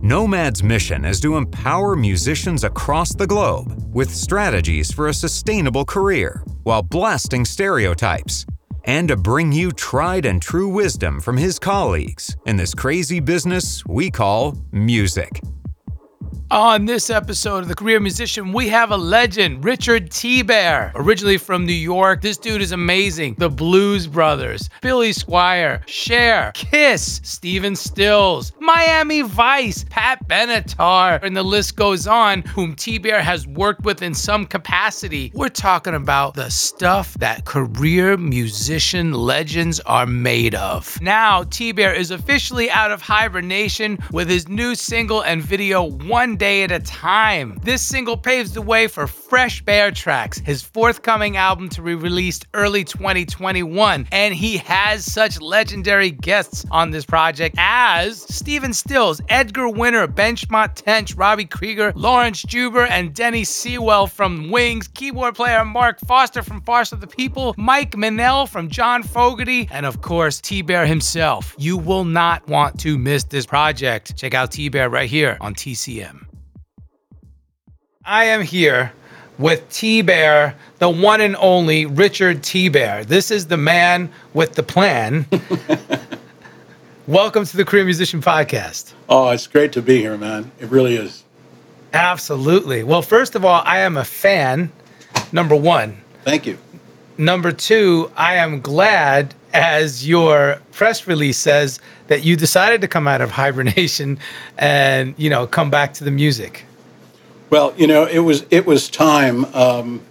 Nomad's mission is to empower musicians across the globe with strategies for a sustainable career while blasting stereotypes, and to bring you tried and true wisdom from his colleagues in this crazy business we call music. On this episode of The Career Musician, we have a legend, Richard T. Bear. Originally from New York, this dude is amazing. The Blues Brothers, Billy Squier, Cher, Kiss, Steven Stills, Miami Vice, Pat Benatar, and the list goes on, whom T. Bear has worked with in some capacity. We're talking about the stuff that career musician legends are made of. Now, T. Bear is officially out of hibernation with his new single and video, One Day at a Time. This single paves the way for Fresh Bear Tracks, his forthcoming album to be released early 2021. And he has such legendary guests on this project as Stephen Stills, Edgar Winter, Benmont Tench, Robby Krieger, Laurence Juber, and Denny Seiwell from Wings, keyboard player Mark Foster from of the People, Mike Minell from John Fogerty, and of course, T Bear himself. You will not want to miss this project. Check out T Bear right here on TCM. I am here with T Bear, the one and only Richard T Bear. This is the man with the plan. Welcome to the Career Musician Podcast. Oh, it's great to be here, man. It really is. Absolutely. Well, first of all, I am a fan, number one. Thank you. Number two, I am glad, as your press release says, that you decided to come out of hibernation and, you know, come back to the music. Well, you know, it was it was time, um,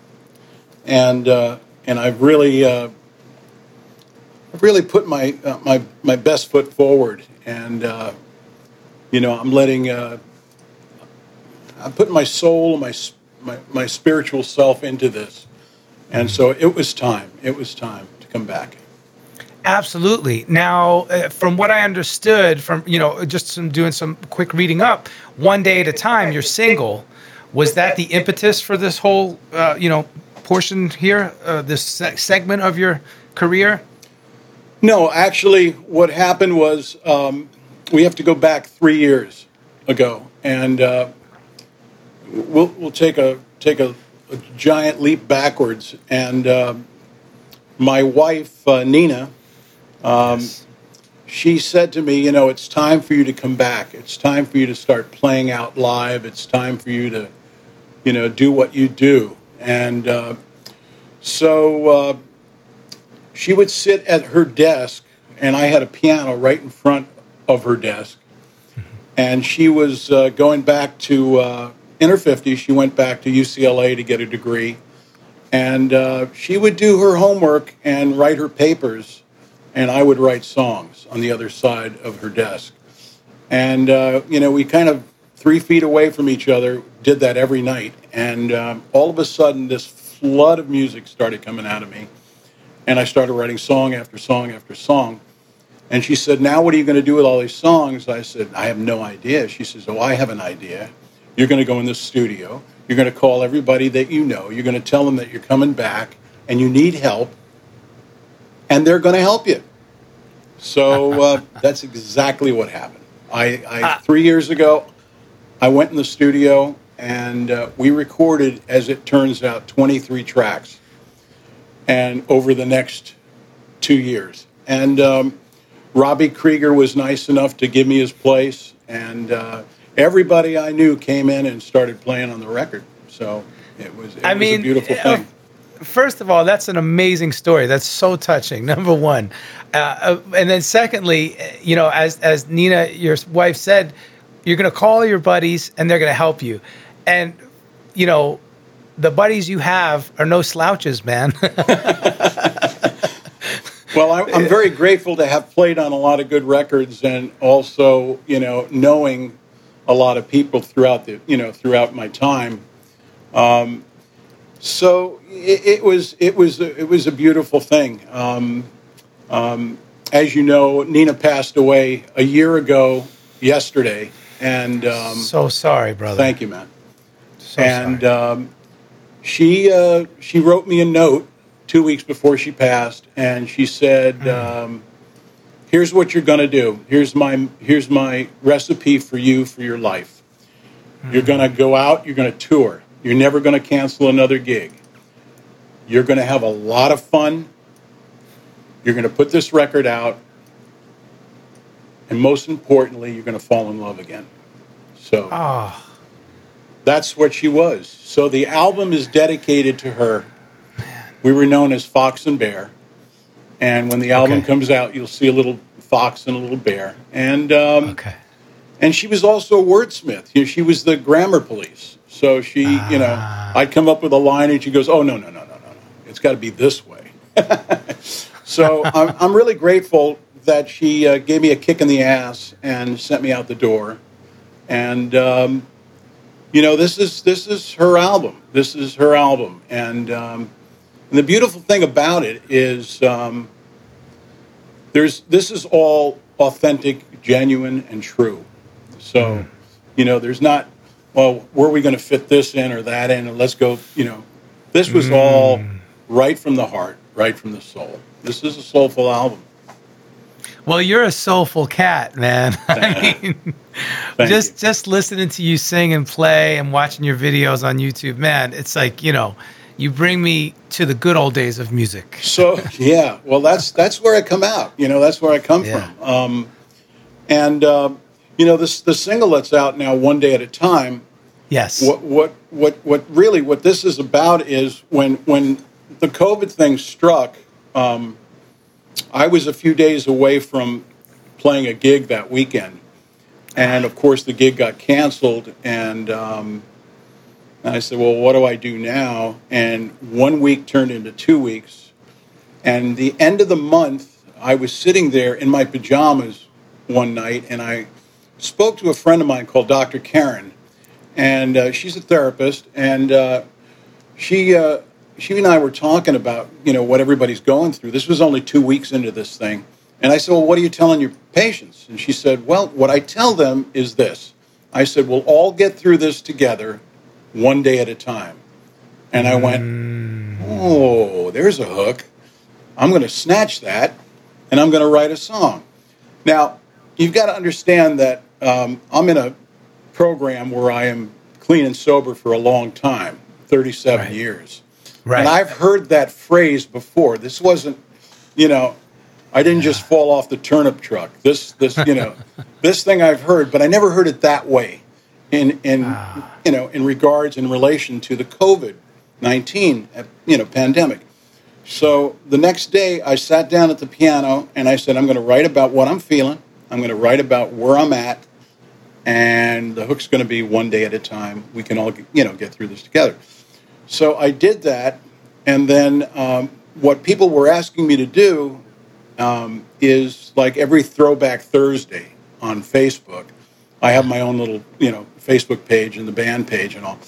and uh, and I've really uh, I've really put my uh, my my best foot forward, and uh, you know, I'm letting uh, I'm putting my soul, my my my spiritual self into this, and so it was time. It was time to come back. Absolutely. Now, uh, from what I understood, from you know, just some doing some quick reading up, one day at a time, you're single. Was that the impetus for this whole, uh, you know, portion here, uh, this se- segment of your career? No, actually, what happened was um, we have to go back three years ago, and uh, we'll we'll take a take a, a giant leap backwards. And uh, my wife uh, Nina, um, she said to me, "You know, it's time for you to come back. It's time for you to start playing out live. It's time for you to, you know, do what you do." And uh, so uh, she would sit at her desk, and I had a piano right in front of her desk. And she was uh, going back to, in her 50s, she went back to UCLA to get a degree. And uh, she would do her homework and write her papers, and I would write songs on the other side of her desk. And, uh, you know, we kind of three feet away from each other did that every night. And um, all of a sudden, this flood of music started coming out of me And I started writing song after song after song. And she said, Now what are you going to do with all these songs? I said, I have no idea. She says, Oh, I have an idea. You're going to go in the studio. You're going to call everybody that you know. You're going to tell them that you're coming back and you need help. And they're going to help you. So uh, that's exactly what happened. I, I three years ago, I went in the studio and uh, we recorded, as it turns out, 23 tracks, and over the next two years. And um, Robby Krieger was nice enough to give me his place, and uh, everybody I knew came in and started playing on the record. So it was, it I was mean, a beautiful uh, thing. First of all, that's an amazing story. That's so touching. Number one, uh, uh, and then secondly, uh, you know, as as Nina, your wife said, you're going to call your buddies and they're going to help you, and you know, the buddies you have are no slouches, man. Well, I, I'm very grateful to have played on a lot of good records, and also, you know, knowing a lot of people throughout the, you know, throughout my time. Um, so it, it was, it was, a, it was a beautiful thing. Um, um, as you know, Nina passed away a year ago yesterday, and um, so sorry, brother. thank you, man. So and um, she uh, she wrote me a note two weeks before she passed, and she said, um, "Here's what you're going to do. Here's my here's my recipe for you for your life. You're going to go out. You're going to tour. You're never going to cancel another gig. You're going to have a lot of fun. You're going to put this record out." And most importantly, you're going to fall in love again. So oh, that's what she was. So the album is dedicated to her. We were known as Fox and Bear. And when the album Okay. comes out, you'll see a little fox and a little bear. And um, okay. and she was also a wordsmith. You know, she was the grammar police. So she, you know, I'd come up with a line and she goes, "Oh no, no, no, no, no, no! It's got to be this way." so I'm, I'm really grateful that she uh, gave me a kick in the ass and sent me out the door. And um, you know, this is this is her album. This is her album, and um, and the beautiful thing about it is um, there's this is all authentic, genuine, and true. So, you know, there's not, well, where are we going to fit this in or that in, and let's go, you know, this was all right from the heart, right from the soul. This is a soulful album. Well, you're a soulful cat, man. I mean, just you. just listening to you sing and play and watching your videos on YouTube, man, it's like you know, you bring me to the good old days of music. So yeah, well, that's that's where I come out. You know, that's where I come Yeah. from. Um, and um, you know, this the single that's out now, one day at a time. Yes. What what what what really what this is about is when when the COVID thing struck. Um, I was a few days away from playing a gig that weekend, and of course the gig got canceled. And, um, and I said, "Well, what do I do now?" And one week turned into two weeks, and the end of the month, I was sitting there in my pajamas one night, and I spoke to a friend of mine called Dr. Karen, and uh, she's a therapist, and uh, she uh, she and I were talking about you know what everybody's going through. This was only two weeks into this thing, and I said, "Well, what are you telling your patients?" And she said, "Well, what I tell them is this." I said, "We'll all get through this together, one day at a time." And I went, "Oh, there's a hook. I'm going to snatch that, and I'm going to write a song." Now, you've got to understand that um, I'm in a program where I am clean and sober for a long time 37 Right. years. Right. And I've heard that phrase before. This wasn't, you know, I didn't just fall off the turnip truck. This, this, you know, this thing I've heard, but I never heard it that way in, in ah. you know, in regards, in relation to the COVID 19, uh, you know, pandemic. So the next day, I sat down at the piano and I said, I'm going to write about what I'm feeling. I'm going to write about where I'm at, and the hook's going to be one day at a time. We can all, you know, get through this together. So I did that, and then um, what people were asking me to do um, is like every Throwback Thursday on Facebook. I have my own little, you know, Facebook page and the band page and all,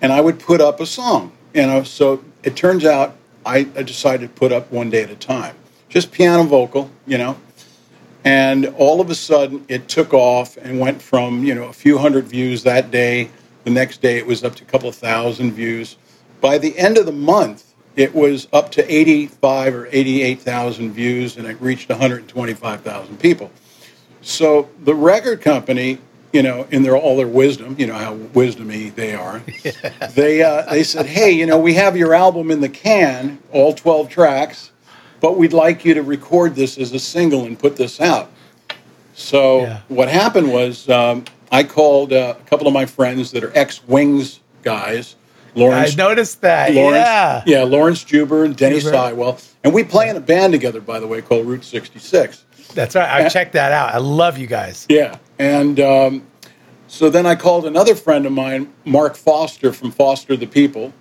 and I would put up a song. You know, so it turns out I, I decided to put up one day at a time, just piano vocal, you know. And all of a sudden, it took off and went from you know a few hundred views that day. The next day, it was up to a couple of thousand views. By the end of the month, it was up to 85 or 88,000 views, and it reached 125,000 people. So the record company, you know, in their all their wisdom, you know how wisdomy they are, they uh, they said, "Hey, you know, we have your album in the can, all 12 tracks, but we'd like you to record this as a single and put this out." So Yeah. what happened was um, I called uh, a couple of my friends that are ex Wings guys, Laurence, I noticed that. Laurence, yeah. Laurence Juber and Denny Juber. Seiwell, and we play in a band together, by the way, called Route 66. That's right. I've checked that out. I love you guys. Yeah, and um, so then I called another friend of mine, Mark Foster from Foster the People,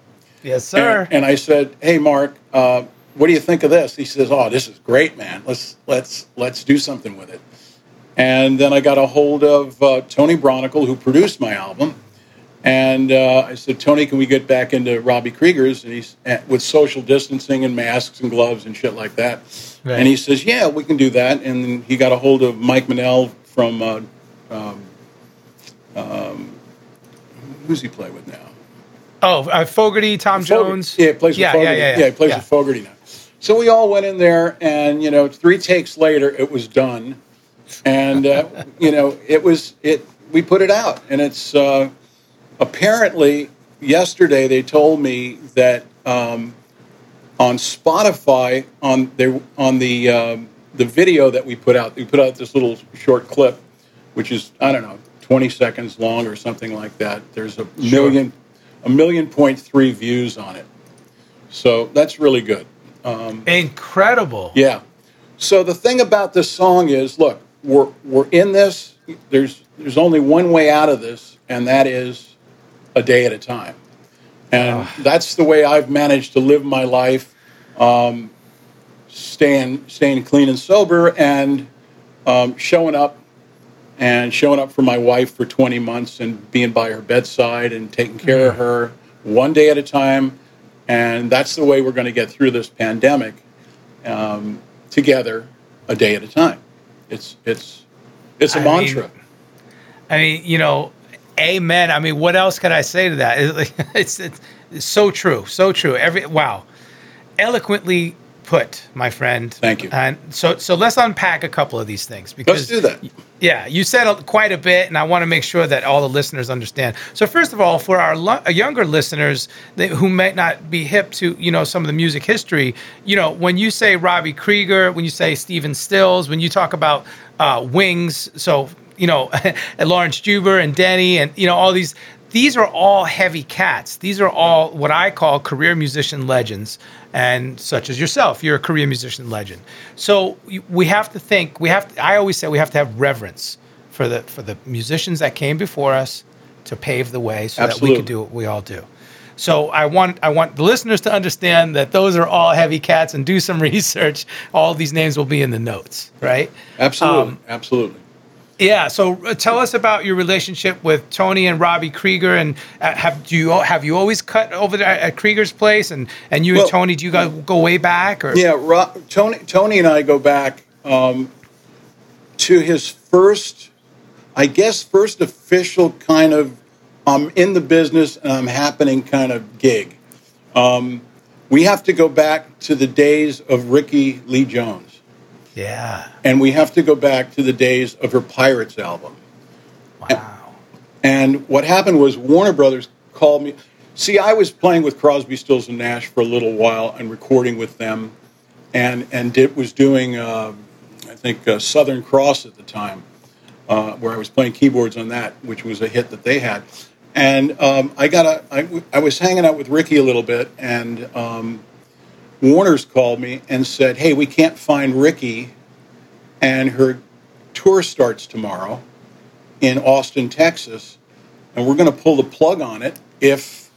Yes, sir. and, and I said, "Hey, Mark, uh, what do you think of this?" He says, "Oh, this is great, man. Let's let's let's do something with it." And then I got a hold of uh, Tony Braunagel, who produced my album, and uh, I said, "Tony, can we get back into Robby Krieger's?" And he's uh, with social distancing and masks and gloves and shit like that. Right. And he says, "Yeah, we can do that." And he got a hold of Mike Minell from uh, um, um, who's he play with now? oh, uh, Fogerty, Tom Jones. Yeah, he plays with yeah, Fogerty. yeah, yeah, yeah. he plays Yeah. with Fogerty now. So we all went in there, and you know, three takes later, it was done, and uh, you know, it was it. We put it out, and it's uh, apparently yesterday they told me that um, on Spotify on they on the um, the video that we put out, we put out this little short clip, which is I don't know, twenty seconds long or something like that. There's a million, a million point three views on it, so that's really good. Incredible. Yeah. So the thing about this song is, look, we're we're in this. There's there's only one way out of this, and that is a day at a time. And that's the way I've managed to live my life, um, staying staying clean and sober, and um, showing up and showing up for my wife for 20 months and being by her bedside and taking care of her one day at a time. And that's the way we're going to get through this pandemic um, together, a day at a time. It's it's it's a I mean, mantra. I mean, you know, amen. I mean, what else can I say to that? It's, it's, it's so true, so true. Every wow, eloquently put, my friend. Thank you. And so, so let's unpack a couple of these things because Let's do that. Yeah, you said quite a bit, and I want to make sure that all the listeners understand. So, first of all, for our lo- younger listeners that, who might not be hip to you know some of the music history, you know, when you say Robby Krieger, when you say Stephen Stills, when you talk about uh, Wings, so you know, and Laurence Juber and Denny, and you know all these. These are all heavy cats. These are all what I call career musician legends, and such as yourself, you're a career musician legend. So we have to think. We have. To, I always say we have to have reverence for the for the musicians that came before us to pave the way, so that we Absolutely. could do what we all do. So I want I want the listeners to understand that those are all heavy cats, and do some research. All these names will be in the notes, right? Absolutely, Um, absolutely. Yeah. So uh, tell us about your relationship with Tony and Robby Krieger, and uh, have do you have you always cut over there at Krieger's place, and and you Well- and Tony, do you guys go way back or? Yeah, Ro- Tony, Tony and I go back um, to his first, I guess, first official kind of I'm in the business and I'm happening kind of gig. Um, we have to go back to the days of Rickie Lee Jones, Yeah. and we have to go back to the days of her Pirates album. Wow. And what happened was Warner Brothers called me. See, I was playing with Crosby, Stills, and Nash for a little while and recording with them, and and did, was doing uh, I think uh, Southern Cross at the time, uh, where I was playing keyboards on that, which was a hit that they had. And um, I got a I, I was hanging out with Rickie a little bit, and um, Warner's called me and said, "Hey, we can't find Rickie, and her tour starts tomorrow." in Austin, Texas, and we're going to pull the plug on it if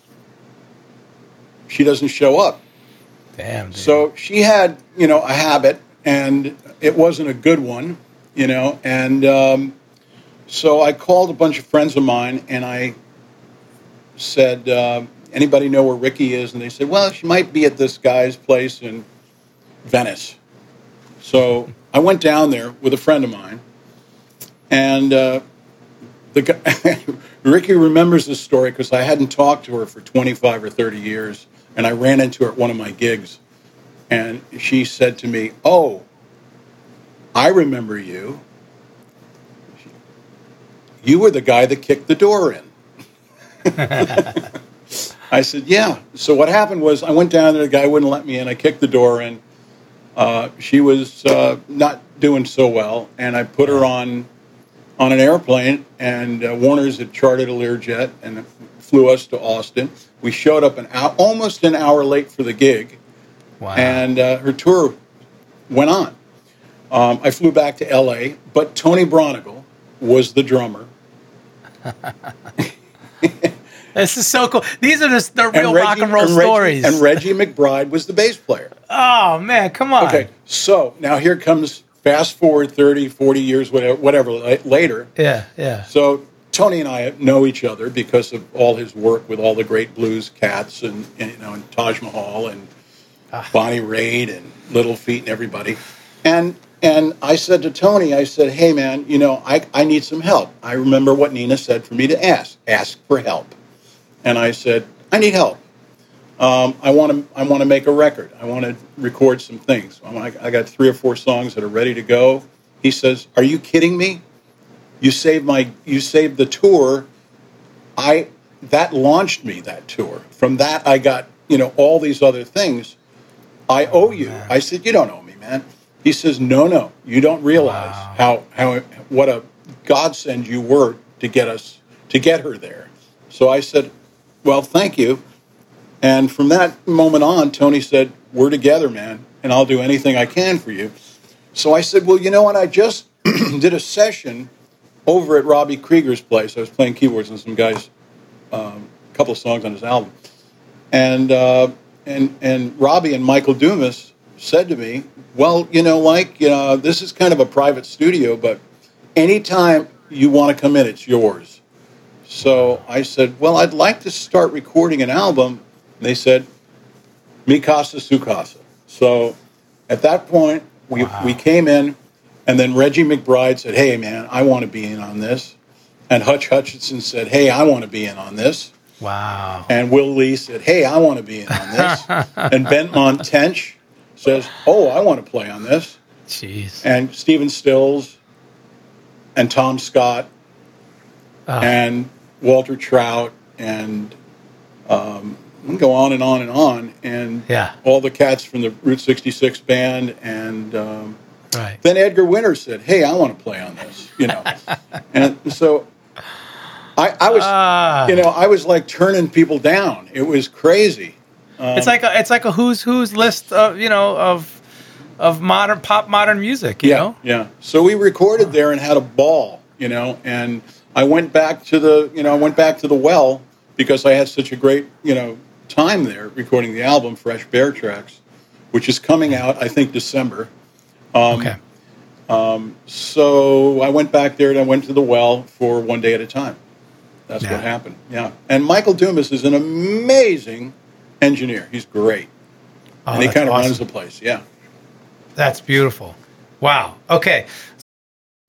she doesn't show up. Damn. Dude. So she had, you know, a habit, and it wasn't a good one, you know. And um, so I called a bunch of friends of mine, and I said, uh, anybody know where Rickie is? And they said, well, she might be at this guy's place in Venice. So I went down there with a friend of mine, and uh, the guy, Rickie remembers this story because I hadn't talked to her for 25 or 30 years, and I ran into her at one of my gigs, and she said to me, "Oh, I remember you. You were the guy that kicked the door in." I said, "Yeah." So what happened was I went down there. The guy wouldn't let me in. I kicked the door in. Uh, she was uh, not doing so well, and I put her on on an airplane. And uh, Warner's had chartered a Learjet and flew us to Austin. We showed up an hour, almost an hour late for the gig, Wow. and uh, her tour went on. Um, I flew back to L.A., but Tony Braunagel was the drummer. this is so cool. These are just the real rock and roll and Reggie- stories. And Reggie McBride was the bass player. oh man, come on. Okay, so now here comes fast forward 30, 40 years, whatever, whatever later. Yeah, yeah. So Tony and I know each other because of all his work with all the great blues cats and, and you know and Taj Mahal and ah. Bonnie Raitt and Little Feat and everybody. And and I said to Tony, I said, "Hey man, you know, I, I need some help. I remember what Nina said for me to ask, ask for help." And I said, "I need help. Um, I want to I want to make a record. I want to record some things. I'm like, I got three or four songs that are ready to go." He says, "Are you kidding me? You saved my you saved the tour. I that launched me that tour. From that I got, you know, all these other things. I owe you." I said, "You don't owe me, man." He says, "No, no. You don't realize how how what a godsend you were to get us to get her there." So I said, "Well, thank you." And from that moment on, Tony said, We're together, man, and I'll do anything I can for you. So I said, Well, you know what? I just did a session over at Robby Krieger's place. I was playing keyboards on some guy's um, a couple of songs on his album. And, uh, and, and Robby and Michael Dumas said to me, Well, you know, like, you know, this is kind of a private studio, but anytime you want to come in, it's yours. So I said, Well, I'd like to start recording an album. And they said, Mi casa, su casa. So at that point, we, we came in, and then Reggie McBride said, Hey, man, I want to be in on this. And Hutch Hutchinson said, Hey, I want to be in on this. Wow. And Will Lee said, Hey, I want to be in on this. and Benmont Tench says, Oh, I want to play on this. Jeez. And Stephen Stills and Tom Scott Ah. and Walter Trout and um, go on and on and on. And Yeah. all the cats from the Route 66 band. And um, Right. then Edgar Winter said, Hey, I want to play on this, you know. and so I, I was, Ah. you know, I was like turning people down. It was crazy. it's like a it's like a who's who's list of you know of of modern pop modern music. You yeah, know. yeah. So we recorded there and had a ball, you know. And I went back to the, you know, I went back to the well because I had such a great, you know, time there recording the album Fresh Bear Tracks, which is coming out, I think, December. Um, okay. So I went back there and I went to the well for one day at a time. That's Yeah. what happened. Yeah. And Michael Dumas is an amazing engineer. He's great. Oh, and he kind of awesome. runs the place. Yeah. That's beautiful. Wow. Okay.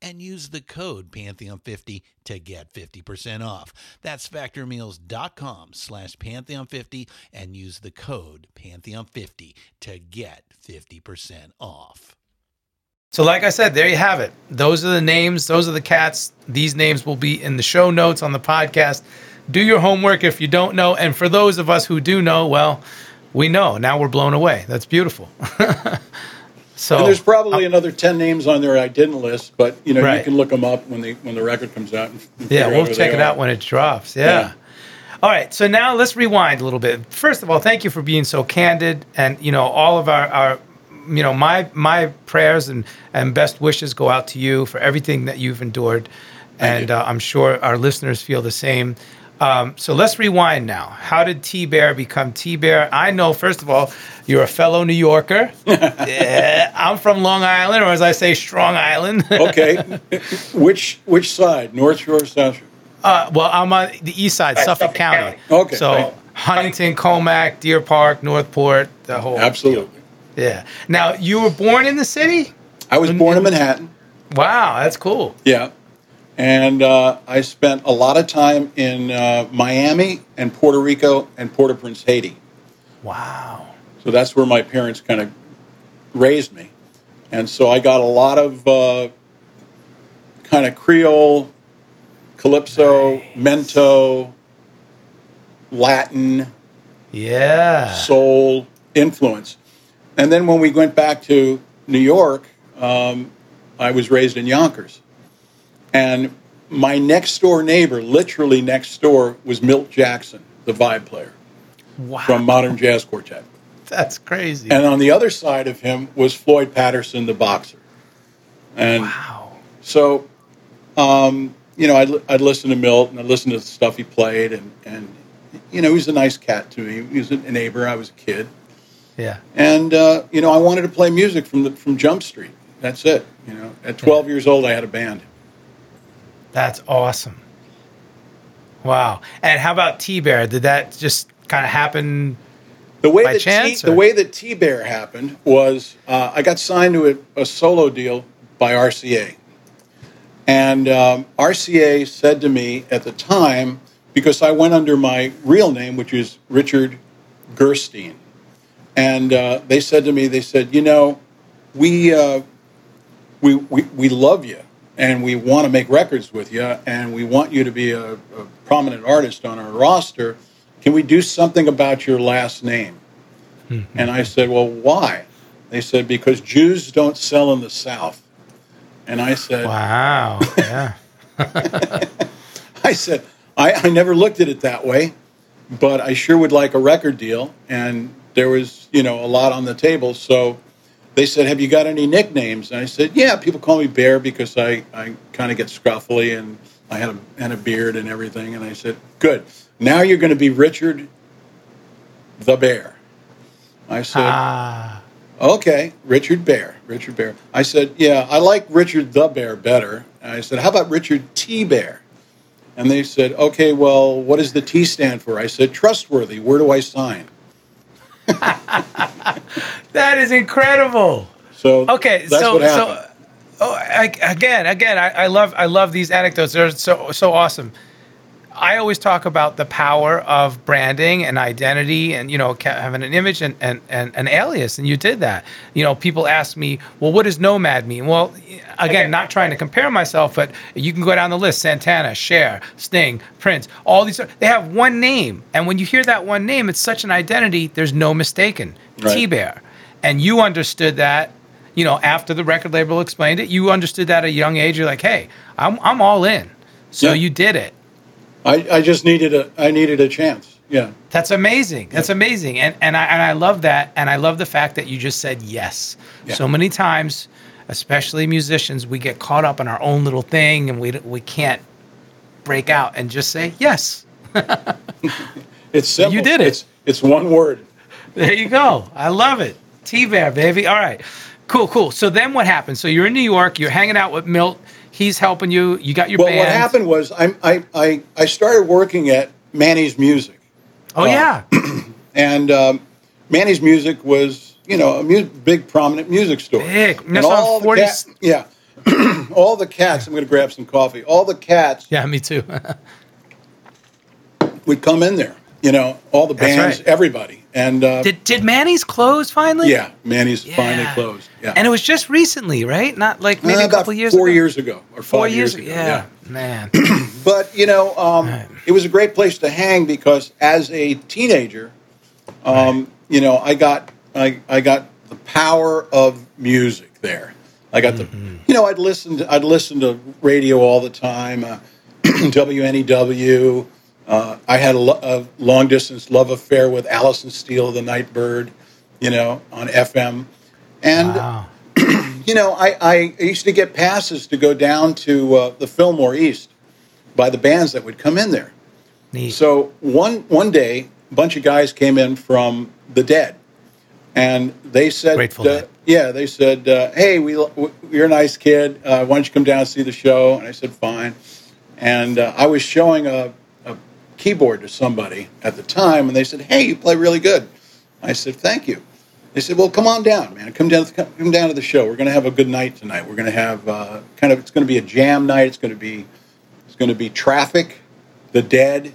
and use the code Pantheon50 to get 50% off. That's factormeals.com slash Pantheon50 and use the code Pantheon50 to get 50% off. So, like I said, there you have it. Those are the names. Those are the cats. These names will be in the show notes on the podcast. Do your homework if you don't know. And for those of us who do know, well, we know. Now we're blown away. That's beautiful. so And there's probably another ten names on there I didn't list, but you know Right. you can look them up when the when the record comes out. Yeah, we'll check it are. out when it drops. Yeah. Yeah. All right. So now let's rewind a little bit. First of all, thank you for being so candid, and you know all of our our. You know my my prayers and, and best wishes go out to you for everything that you've endured, and you. uh, I'm sure our listeners feel the same. Um, so let's rewind now. How did T Bear become T Bear? I know, first of all, you're a fellow New Yorker. yeah, I'm from Long Island, or as I say, Strong Island. Okay, which which side? North Shore, or South Shore? Uh, well, I'm on the east side, Suffolk County. Okay, So you. Huntington, Commack, Deer Park, Northport, the whole. Absolutely. Yeah. Now, you were born in the city? I was born in Manhattan. Wow, that's cool. Yeah. And uh, I spent a lot of time in uh, Miami and Puerto Rico and Port au Prince, Haiti. Wow. So that's where my parents kind of raised me. And so I got a lot of uh, kind of Creole, Calypso, Mento, Latin, Yeah. soul influence. And then when we went back to New York, um, I was raised in Yonkers. And my next door neighbor, literally next door, was Milt Jackson, the vibe player Wow. from Modern Jazz Quartet. that's crazy. And on the other side of him was Floyd Patterson, the boxer. And wow. so, um, you know, I'd, I'd listen to Milt and I'd listen to the stuff he played. And, and, you know, he was a nice cat to me. He was a neighbor. I was a kid. Yeah. And, uh, you know, I wanted to play music from, the, from Jump Street. That's it. You know, at 12 years old, I had a band. That's awesome. Wow. And how about T Bear? Did that just kind of happen? The way By that chance, T, the way that T Bear happened was uh, I got signed to a, a solo deal by RCA, and um, RCA said to me at the time because I went under my real name, which is Richard Gerstein, and uh, they said to me, they said, you know, we uh, we, we we love you and we want to make records with you and we want you to be a, a prominent artist on our roster. Can we do something about your last name? Mm-hmm. And I said, Well, why? They said, Because Jews don't sell in the South. And I said, Wow. Yeah. I said, I, I never looked at it that way, but I sure would like a record deal. And there was, you know, a lot on the table. So they said, Have you got any nicknames? And I said, Yeah, people call me Bear because I, I kind of get scruffly and I had a, had a beard and everything. And I said, Good. Now you're going to be Richard the Bear. I said, Ah. Okay, Richard Bear. Richard Bear. I said, Yeah, I like Richard the Bear better. And I said, How about Richard T Bear? And they said, Okay, well, what does the T stand for? I said, Trustworthy. Where do I sign? That is incredible. So Okay, so so oh, I, again, again, I, I love I love these anecdotes. They're so so awesome. I always talk about the power of branding and identity, and you know, having an image and, and, and an alias, and you did that. You know, people ask me, well, what does Nomad mean? Well, again, not trying to compare myself, but you can go down the list: Santana, Cher, Sting, Prince. All these they have one name, and when you hear that one name, it's such an identity. There's no mistaken. Right. T Bear, and you understood that you know, after the record label explained it, you understood that at a young age. You're like, hey, I'm, I'm all in. So Yeah. you did it. I, I just needed a I needed a chance. Yeah. That's amazing. That's amazing. And and I and I love that. And I love the fact that you just said yes. Yeah. So many times, especially musicians, we get caught up in our own little thing and we we can't break out and just say yes. It's simple. You did it. It's it's one word. There you go. I love it. T Bear, baby. All right. Cool, cool. So then what happened? So you're in New York, you're hanging out with Milt, he's helping you, you got your band. Well, band. what happened was I I I, I started working at Manny's Music. Oh yeah. and um, Manny's Music was, you know, a mu- big prominent music store. Big. And That's all the 40 cat- yeah, all the cats. I'm going to grab some coffee. All the cats Yeah, me too. would come in there. You know, all the bands, right. everybody, and uh, did did Manny's close finally? yeah, Manny's finally closed. Yeah, And it was just recently, right? Not like maybe Uh, a couple years four ago? years ago or five Four years, years, ago. yeah. Man. But you know, um, Right. it was a great place to hang because as a teenager, um, you know, I got I, I got the power of music there. I got Mm-hmm. the, you know, I'd listen to, I'd listen to radio all the time, uh, WNEW. Uh, I had a, lo- a long distance love affair with Alison Steele, the Nightbird, you know, on FM, and Wow. you know, I, I used to get passes to go down to uh, the Fillmore East by the bands that would come in there. Neat. So one one day, a bunch of guys came in from the Dead, and they said, uh, "Yeah, they said, uh, hey, we w- you're a nice kid. Uh, why don't you come down and see the show?" And I said, "Fine." And uh, I was showing a keyboard to somebody at the time, and they said, "Hey, you play really good." I said, "Thank you." They said, "Well, come on down, man. Come down, come down to the show. We're going to have a good night tonight. We're going to have uh, kind of. It's going to be a jam night. It's going to be, it's going to be traffic, the Dead,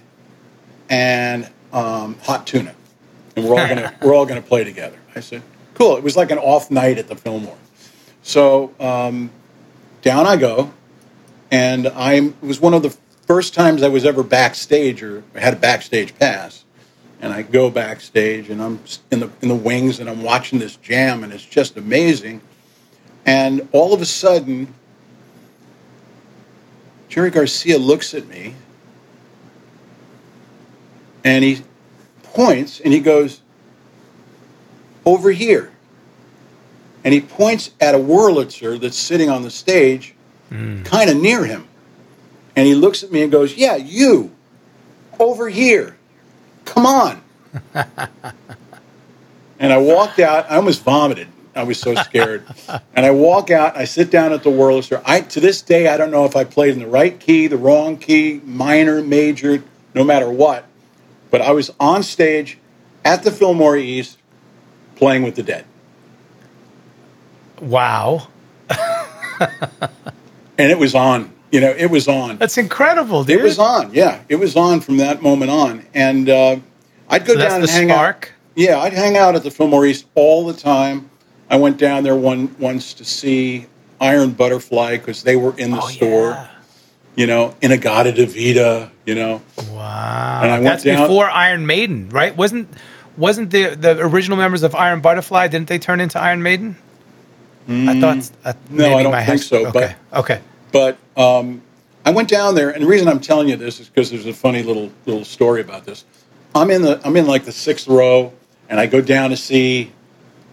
and um, hot tuna, and we're all going to we're all going to play together." I said, "Cool." It was like an off night at the Fillmore. So um, down I go, and I was one of the first times I was ever backstage or had a backstage pass. And I go backstage, and I'm in the in the wings, and I'm watching this jam, and it's just amazing. And all of a sudden, Jerry Garcia looks at me, and he points, and he goes, "Over here." And he points at a Wurlitzer that's sitting on the stage, hmm. kind of near him. And he looks at me and goes, Yeah, you, over here. Come on. and I walked out. I almost vomited. I was so scared. and I walk out. I sit down at the Wurlitzer. I to this day I don't know if I played in the right key, the wrong key, minor, major, no matter what. But I was on stage at the Fillmore East playing with the Dead. wow. And it was on. You know, it was on. That's incredible, dude. It was on, yeah. It was on from that moment on, and uh, I'd go So down the and hang spark? out. Yeah, I'd hang out at the Fillmore East all the time. I went down there one once to see Iron Butterfly because they were in the Oh, store. yeah. You know, In-A-Gadda-Da-Vida. You know, Wow. And I went That's down- before Iron Maiden, right? Wasn't wasn't the the original members of Iron Butterfly? Didn't they turn into Iron Maiden? I thought. Uh, Mm. No, I don't think so, Okay. okay. But um, I went down there, and the reason I'm telling you this is because there's a funny little little story about this. I'm in the I'm in like the sixth row, and I go down to see,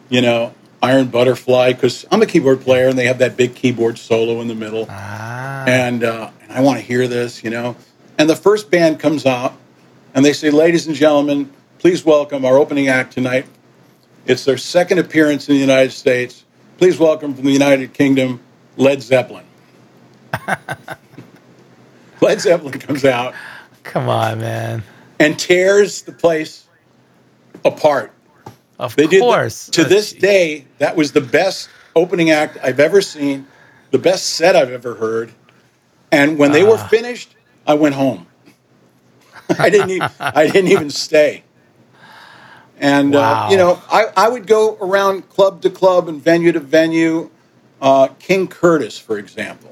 you know, Iron Butterfly because I'm a keyboard player, and they have that big keyboard solo in the middle, Ah. and uh, and I want to hear this, you know. And the first band comes out, and they say, "Ladies and gentlemen, please welcome our opening act tonight. It's their second appearance in the United States. Please welcome from the United Kingdom, Led Zeppelin." Led Zeppelin comes out Come on, man. and tears the place apart. Of They did course. to Uh, this day. That was the best opening act I've ever seen, the best set I've ever heard. And when they were Ah. finished, I went home. I didn't. Even, I didn't even stay. And uh, you know, I, I would go around club to club and venue to venue. Uh, King Curtis, for example,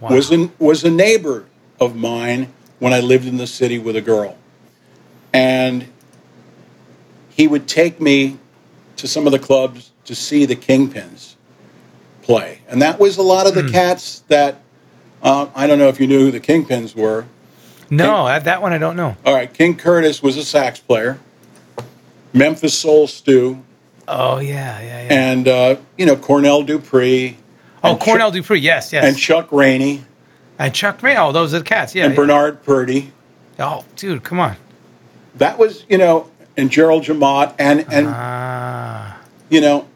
wow. was a, was a neighbor of mine when I lived in the city with a girl, and he would take me to some of the clubs to see the Kingpins play, and that was a lot of Hmm. the cats that uh, I don't know if you knew who the Kingpins were. no, that- that one I don't know. All right, King Curtis was a sax player, Memphis Soul Stew, Oh yeah, yeah, yeah. and uh, you know Cornell Dupree. Oh, and Cornell Chuck, Dupree. Yes, yes. and Chuck Rainey And Chuck Ray. Oh, those are the cats. Yeah. and yeah. Bernard Purdie. Oh, dude, come on. That was you know, and Gerald Jemmott, and and Ah. you know,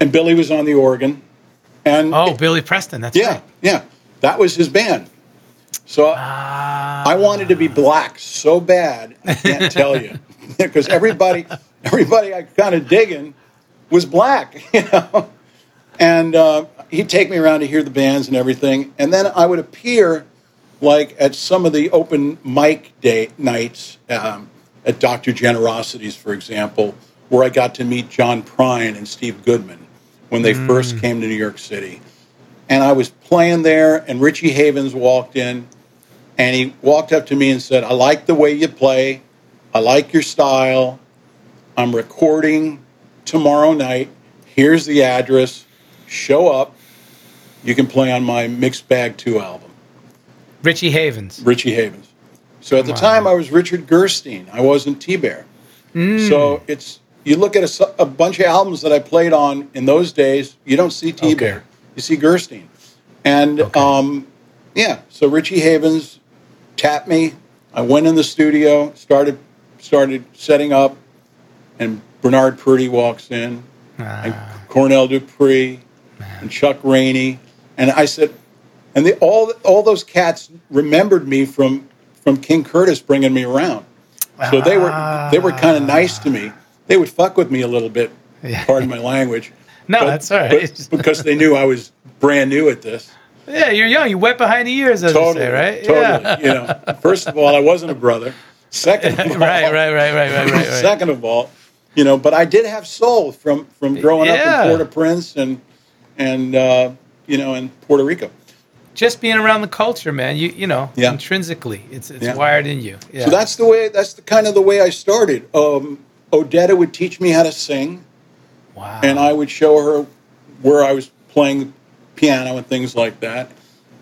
and Billy was on the organ, and Oh, Billy Preston. That's yeah, right. yeah, that was his band. So Ah. I wanted to be black so bad, I can't tell you, because everybody, everybody I kind of digging was black, you know, And uh, he'd take me around to hear the bands and everything. And then I would appear like at some of the open mic day nights um, at Dr. Generosity's, for example, where I got to meet John Prine and Steve Goodman when they first came to New York City. And I was playing there, and Richie Havens walked in, and he walked up to me and said, I like the way you play. I like your style. I'm recording tomorrow night. Here's the address. Show up. You can play on my Mixed Bag 2 album. Richie Havens. Richie Havens. So at the time, I was Richard Gerstein. I wasn't T Bear. So it's you look at a, a bunch of albums that I played on in those days. You don't see T Bear. Okay. You see Gerstein. And um, yeah, so Richie Havens tapped me. I went in the studio, started started setting up, and Bernard Purdie walks in, and Cornell Dupree, and Chuck Rainey, and I said, and they, all all those cats remembered me from from King Curtis bringing me around. So they were they were kind of nice to me. They would fuck with me a little bit. Yeah. Pardon my language. No, But- that's all right. because they knew I was brand new at this. Yeah, you're young. You wet behind the ears, as Totally, say, right? Totally. Yeah. You know, first of all, I wasn't a brother. Second, of all, right, right, right, right, right, right, right. Second of all, you know, but I did have soul from from growing Yeah. up in Port-au-Prince and and uh, you know in Puerto Rico. Just being around the culture, man. You you know, Yeah. intrinsically, it's it's Yeah. wired in you. Yeah. So that's the way. That's the kind of the way I started. Um, Odetta would teach me how to sing, wow. and I would show her where I was playing piano and things like that.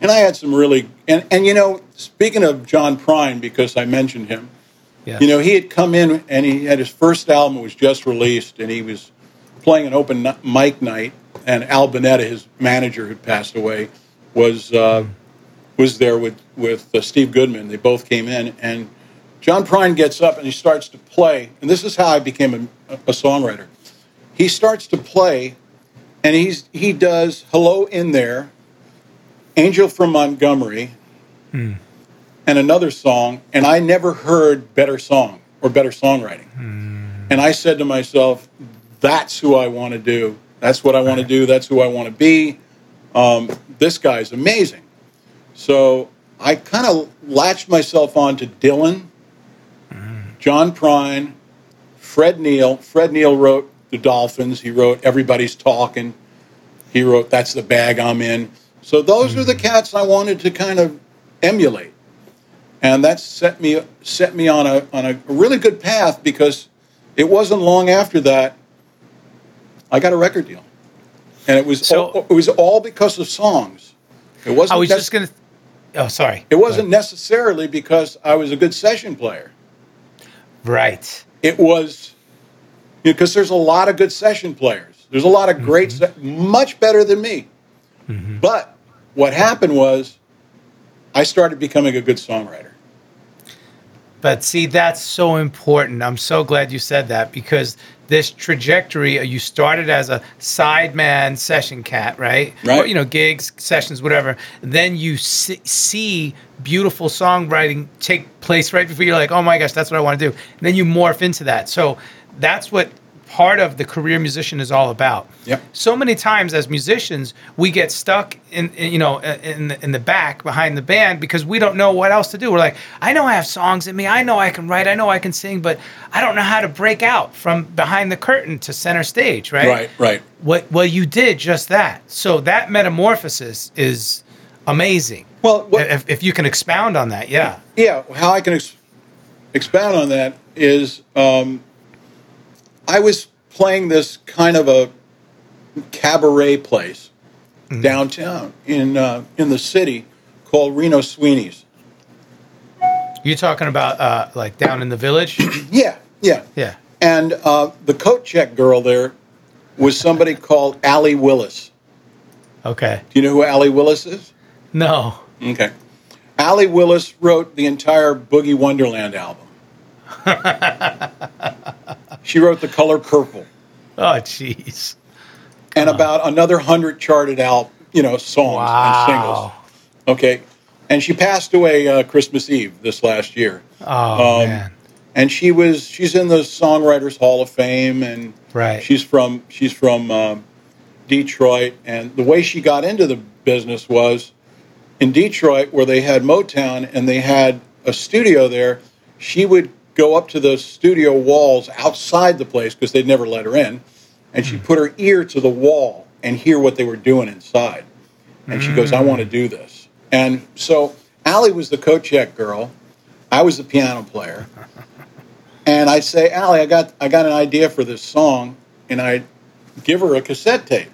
And I had some really and and you know, speaking of John Prine, because I mentioned him, Yes. you know, he had come in and he had his first album was just released, and he was playing an open mic night, and Al Bunetta, his manager, who passed away, was uh, was there with with uh, Steve Goodman. They both came in, and John Prine gets up and he starts to play, and this is how I became a, a songwriter. He starts to play, and he's he does "Hello in There," "Angel from Montgomery," and another song, and I never heard better song or better songwriting. And I said to myself, "That's who I want to do. That's what I want to do. That's who I want to be." Um, this guy's amazing. So I kind of latched myself on to Dylan, John Prine, Fred Neil. Fred Neil wrote The Dolphins. He wrote Everybody's Talking. He wrote That's the Bag I'm In. So those are the cats I wanted to kind of emulate. And that set me set me on a on a really good path because it wasn't long after that I got a record deal. And it was So- all, it was all because of songs. It wasn't I was nec- just gonna. Oh, sorry. it wasn't necessarily because I was a good session player. Right. It was because there's a lot of good session players. There's a lot of great, mm-hmm. se- much better than me. Mm-hmm. But what happened was I started becoming a good songwriter. But see, that's so important. I'm so glad you said that because this trajectory, uh, you started as a sideman session cat, right? Right. Or, you know, gigs, sessions, whatever. Then you see, see beautiful songwriting take place right before you're like, oh my gosh, that's what I want to do. And then you morph into that. So that's what part of the career musician is all about. Yep. So many times as musicians, we get stuck in, in you know in the, in the back behind the band because we don't know what else to do. We're like, I know I have songs in me, I know I can write, I know I can sing, but I don't know how to break out from behind the curtain to center stage, right? Right, right. What well you did just that. So that metamorphosis is amazing. Well, what- if, if you can expound on that, yeah. Yeah, how I can ex- expound on that is um, I was playing this kind of a cabaret place downtown in uh, in the city called Reno Sweeney's. You're talking about uh, like down in the village? Yeah, yeah, yeah. And uh, the coat check girl there was somebody called Allee Willis. Okay. Do you know who Allee Willis is? No. Okay. Allee Willis wrote the entire Boogie Wonderland album. she wrote The Color Purple Oh jeez. and about another hundred charted out, you know, songs and singles. Okay. And she passed away uh, Christmas Eve this last year. Oh Um, man. And she was she's in the Songwriters Hall of Fame and Right. she's from she's from um, Detroit, and the way she got into the business was in Detroit, where they had Motown and they had a studio there. She would go up to the studio walls outside the place because they'd never let her in, and she'd hmm. put her ear to the wall and hear what they were doing inside. And she goes, "I hmm. want to do this." And so Allee was the coat check girl. I was the piano player. And I'd say, Allee, I got I got an idea for this song, and I'd give her a cassette tape.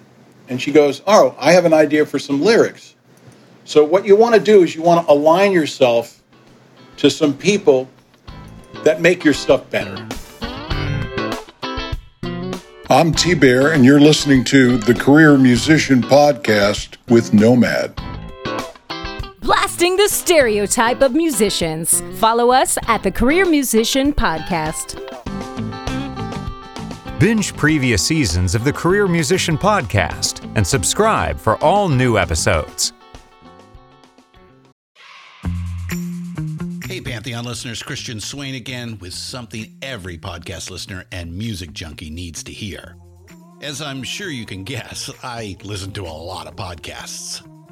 And she goes, Oh, I have an idea for some lyrics. So what you want to do is you want to align yourself to some people that make your stuff better. I'm T Bear, and you're listening to the Career Musician Podcast with Nomad. Blasting the stereotype of musicians. Follow us at the Career Musician Podcast. Binge previous seasons of the Career Musician Podcast and subscribe for all new episodes. Hey, Pantheon listeners, Christian Swain again with something every podcast listener and music junkie needs to hear. As I'm sure you can guess, I listen to a lot of podcasts.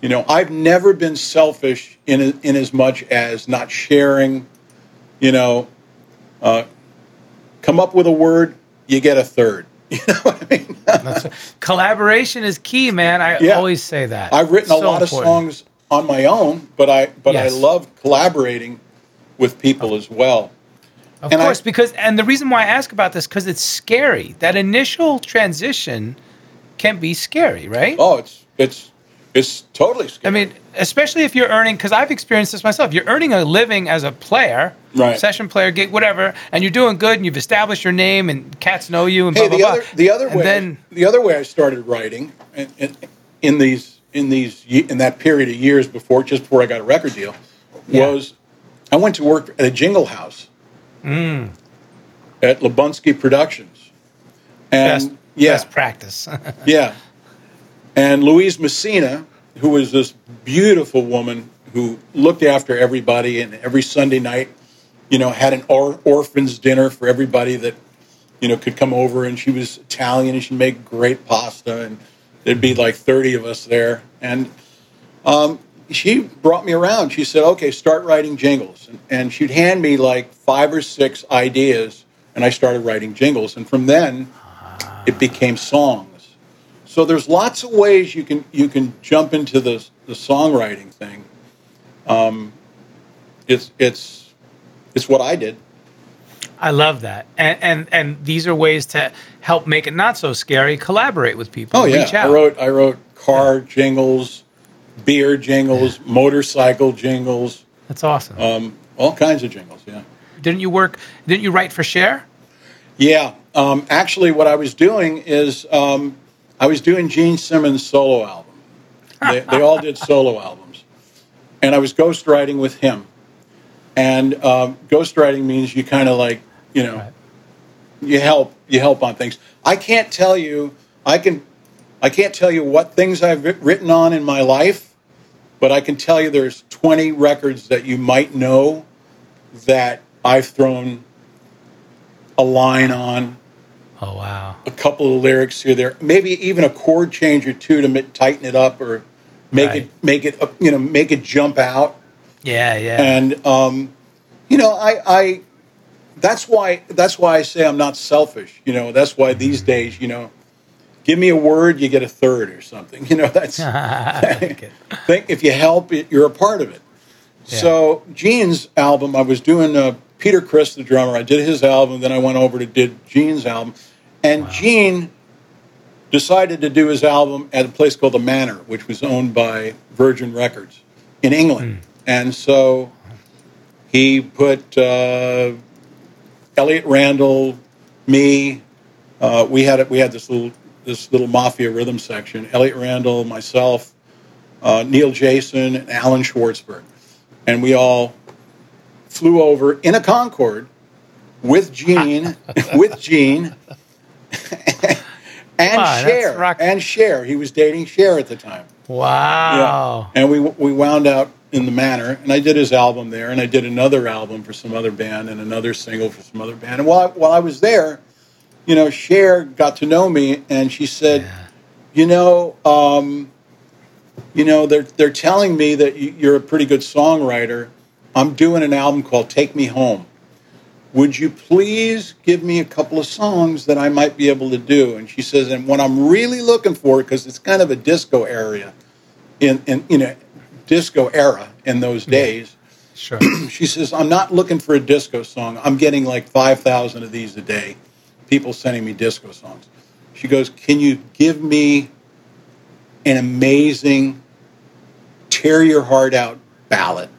You know, I've never been selfish in in as much as not sharing. You know, uh, come up with a word, you get a third. You know what I mean? Collaboration is key, man. I Yeah. always say that. I've written a lot important. of songs on my own, but I but Yes. I love collaborating with people as well. Of And I- course, because and the reason why I ask about this because it's scary. That initial transition can be scary, right? Oh, it's it's it's totally scary. I mean, especially if you're earning, because I've experienced this myself. You're earning a living as a player, Right. session player, gig, whatever, and you're doing good, and you've established your name, and cats know you, and hey, blah the blah other blah. the other And way then the other way I started writing in, in, in these in these in that period of years before just before I got a record deal Yeah. was I went to work at a jingle house Mm. at Lubunsky Productions, and best, yeah, best practice. yeah, and Louise Messina, who was this beautiful woman who looked after everybody, and every Sunday night, you know, had an or- orphans dinner for everybody that you know could come over, and she was Italian, and she'd make great pasta, and there'd be like thirty of us there, and um, she brought me around. She said, "Okay, start writing jingles," and, and she'd hand me like five or six ideas, and I started writing jingles, and from then it became songs. So there's lots of ways you can you can jump into the the songwriting thing. Um, it's it's it's what I did. I love that, and, and and these are ways to help make it not so scary. Collaborate with people. Oh yeah. I wrote I wrote car jingles, beer jingles, motorcycle jingles, That's awesome. um, all kinds of jingles. Yeah. didn't you work? Didn't you write for Cher? Yeah, um, actually, what I was doing is um, I was doing Gene Simmons' solo album. They, they all did solo albums, and I was ghostwriting with him. And um, ghostwriting means you kind of like, you know, you help you help on things. I can't tell you. I can. I can't tell you what things I've written on in my life, but I can tell you there's 20 records that you might know that I've thrown a line on, Oh wow. a couple of lyrics here there, maybe even a chord change or two to tighten it up or make Right. it make it you know make it jump out. Yeah, yeah. And um, you know, I, I that's why that's why I say I'm not selfish. You know, that's why these days, you know, give me a word, you get a third or something. You know, that's think if you help, it, you're a part of it. So Gene's album, I was doing uh, Peter Criss, the drummer. I did his album, then I went over to did Gene's album, and Gene decided to do his album at a place called the Manor, which was owned by Virgin Records in England, and so he put uh, Elliot Randall, me. Uh, we had it. We had this little this little mafia rhythm section. Elliot Randall, myself, uh, Neil Jason, and Alan Schwartzberg, and we all flew over in a Concorde with Gene, with Gene, and Wow, Cher, and Cher. He was dating Cher at the time. wow. Yeah. And we we wound out in the manor, and I did his album there, and I did another album for some other band, and another single for some other band. And while I, while I was there, you know, Cher got to know me, and she said, you know, um, you know, they're they're telling me that you're a pretty good songwriter. I'm doing an album called Take Me Home. Would you please give me a couple of songs that I might be able to do? And she says, and what I'm really looking for, because it's kind of a disco area, in, in you know, disco era in those days. Sure. She says, I'm not looking for a disco song. I'm getting like 5,000 of these a day. People sending me disco songs. She goes, Can you give me an amazing, tear your heart out ballad?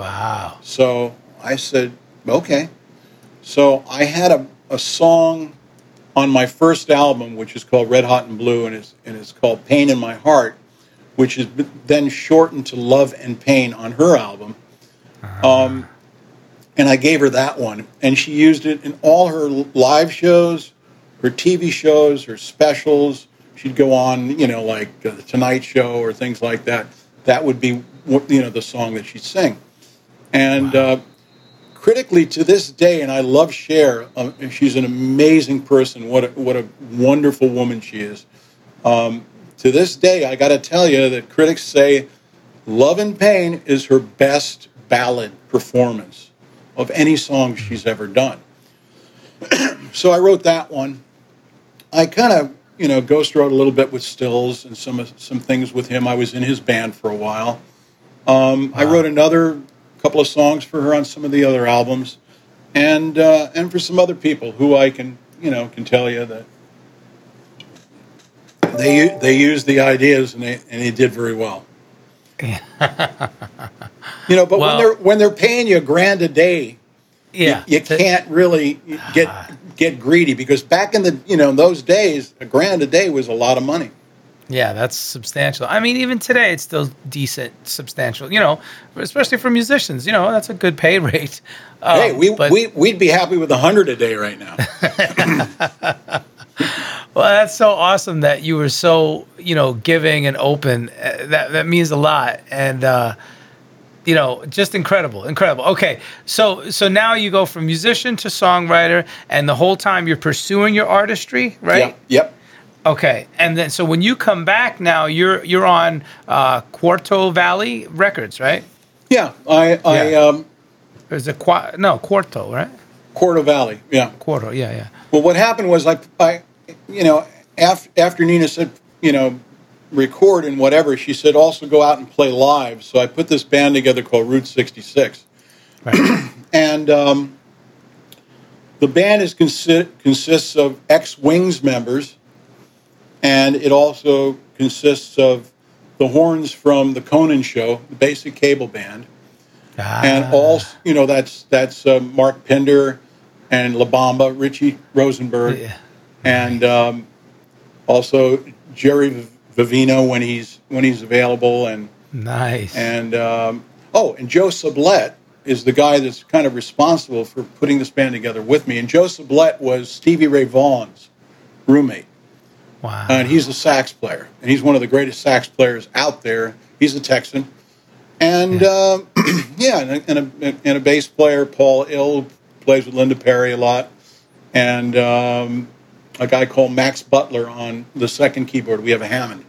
Wow. So I said, Okay. So I had a, a song on my first album, which is called Red Hot and Blue, and it's, and it's called Pain in My Heart, which is then shortened to Love and Pain on her album. Um, and I gave her that one, and she used it in all her live shows, her TV shows, her specials. She'd go on, you know, like uh, the Tonight Show or things like that. That would be, you know, the song that she'd sing. And uh, critically, to this day, and I love Cher. Um, she's an amazing person. What a, what a wonderful woman she is. Um, to this day, I got to tell you that critics say Love and Pain is her best ballad performance of any song she's ever done. so I wrote that one. I kind of, you know, ghost wrote a little bit with Stills and some some things with him. I was in his band for a while. Um, I wrote another couple of songs for her on some of the other albums, and uh, and for some other people who I can, you know, can tell you that they they used the ideas and they and they did very well. you know, but Well- when they're when they're paying you a grand a day, Yeah. you can't really get get greedy because back in the you know in those days, a grand a day was a lot of money. Yeah, that's substantial. I mean, even today, it's still decent, substantial. You know, especially for musicians. You know, that's a good pay rate. Um, hey, we, but- we we'd be happy with a hundred a day right now. Well, that's so awesome that you were so you know giving and open. Uh, That that means a lot, and uh, you know, just incredible, incredible. Okay, so so now you go from musician to songwriter, and the whole time you're pursuing your artistry, right? Yep. Yep. Okay, and then so when you come back now, you're you're on uh, Quarto Valley Records, right? Yeah. I I Yeah. um is it Qua- no Quarto, right? Quarto Valley. Yeah. Quarto, yeah, yeah. Well, what happened was I, I you know, after, after Nina said, you know, record and whatever, she said also go out and play live. So I put this band together called Route 66. Right. And um, the band is consi- consists of ex Wings members, and it also consists of the horns from the Conan show, the basic cable band and Ah. all you know that's that's uh, Mark Pender and La Bamba, Richie Rosenberg, Yeah. and um, also Jerry Vivino when he's when he's available, and nice. and um, oh, and Joe Sublett, is the guy that's kind of responsible for putting this band together with me. And Joe Sublett was Stevie Ray Vaughan's roommate. Wow. And he's a sax player. And he's one of the greatest sax players out there. He's a Texan. And yeah, um, yeah and, a, and, a, and, a, bass player, Paul Ill, plays with Linda Perry a lot. And um, a guy called Max Butler on the second keyboard. We have a Hammond.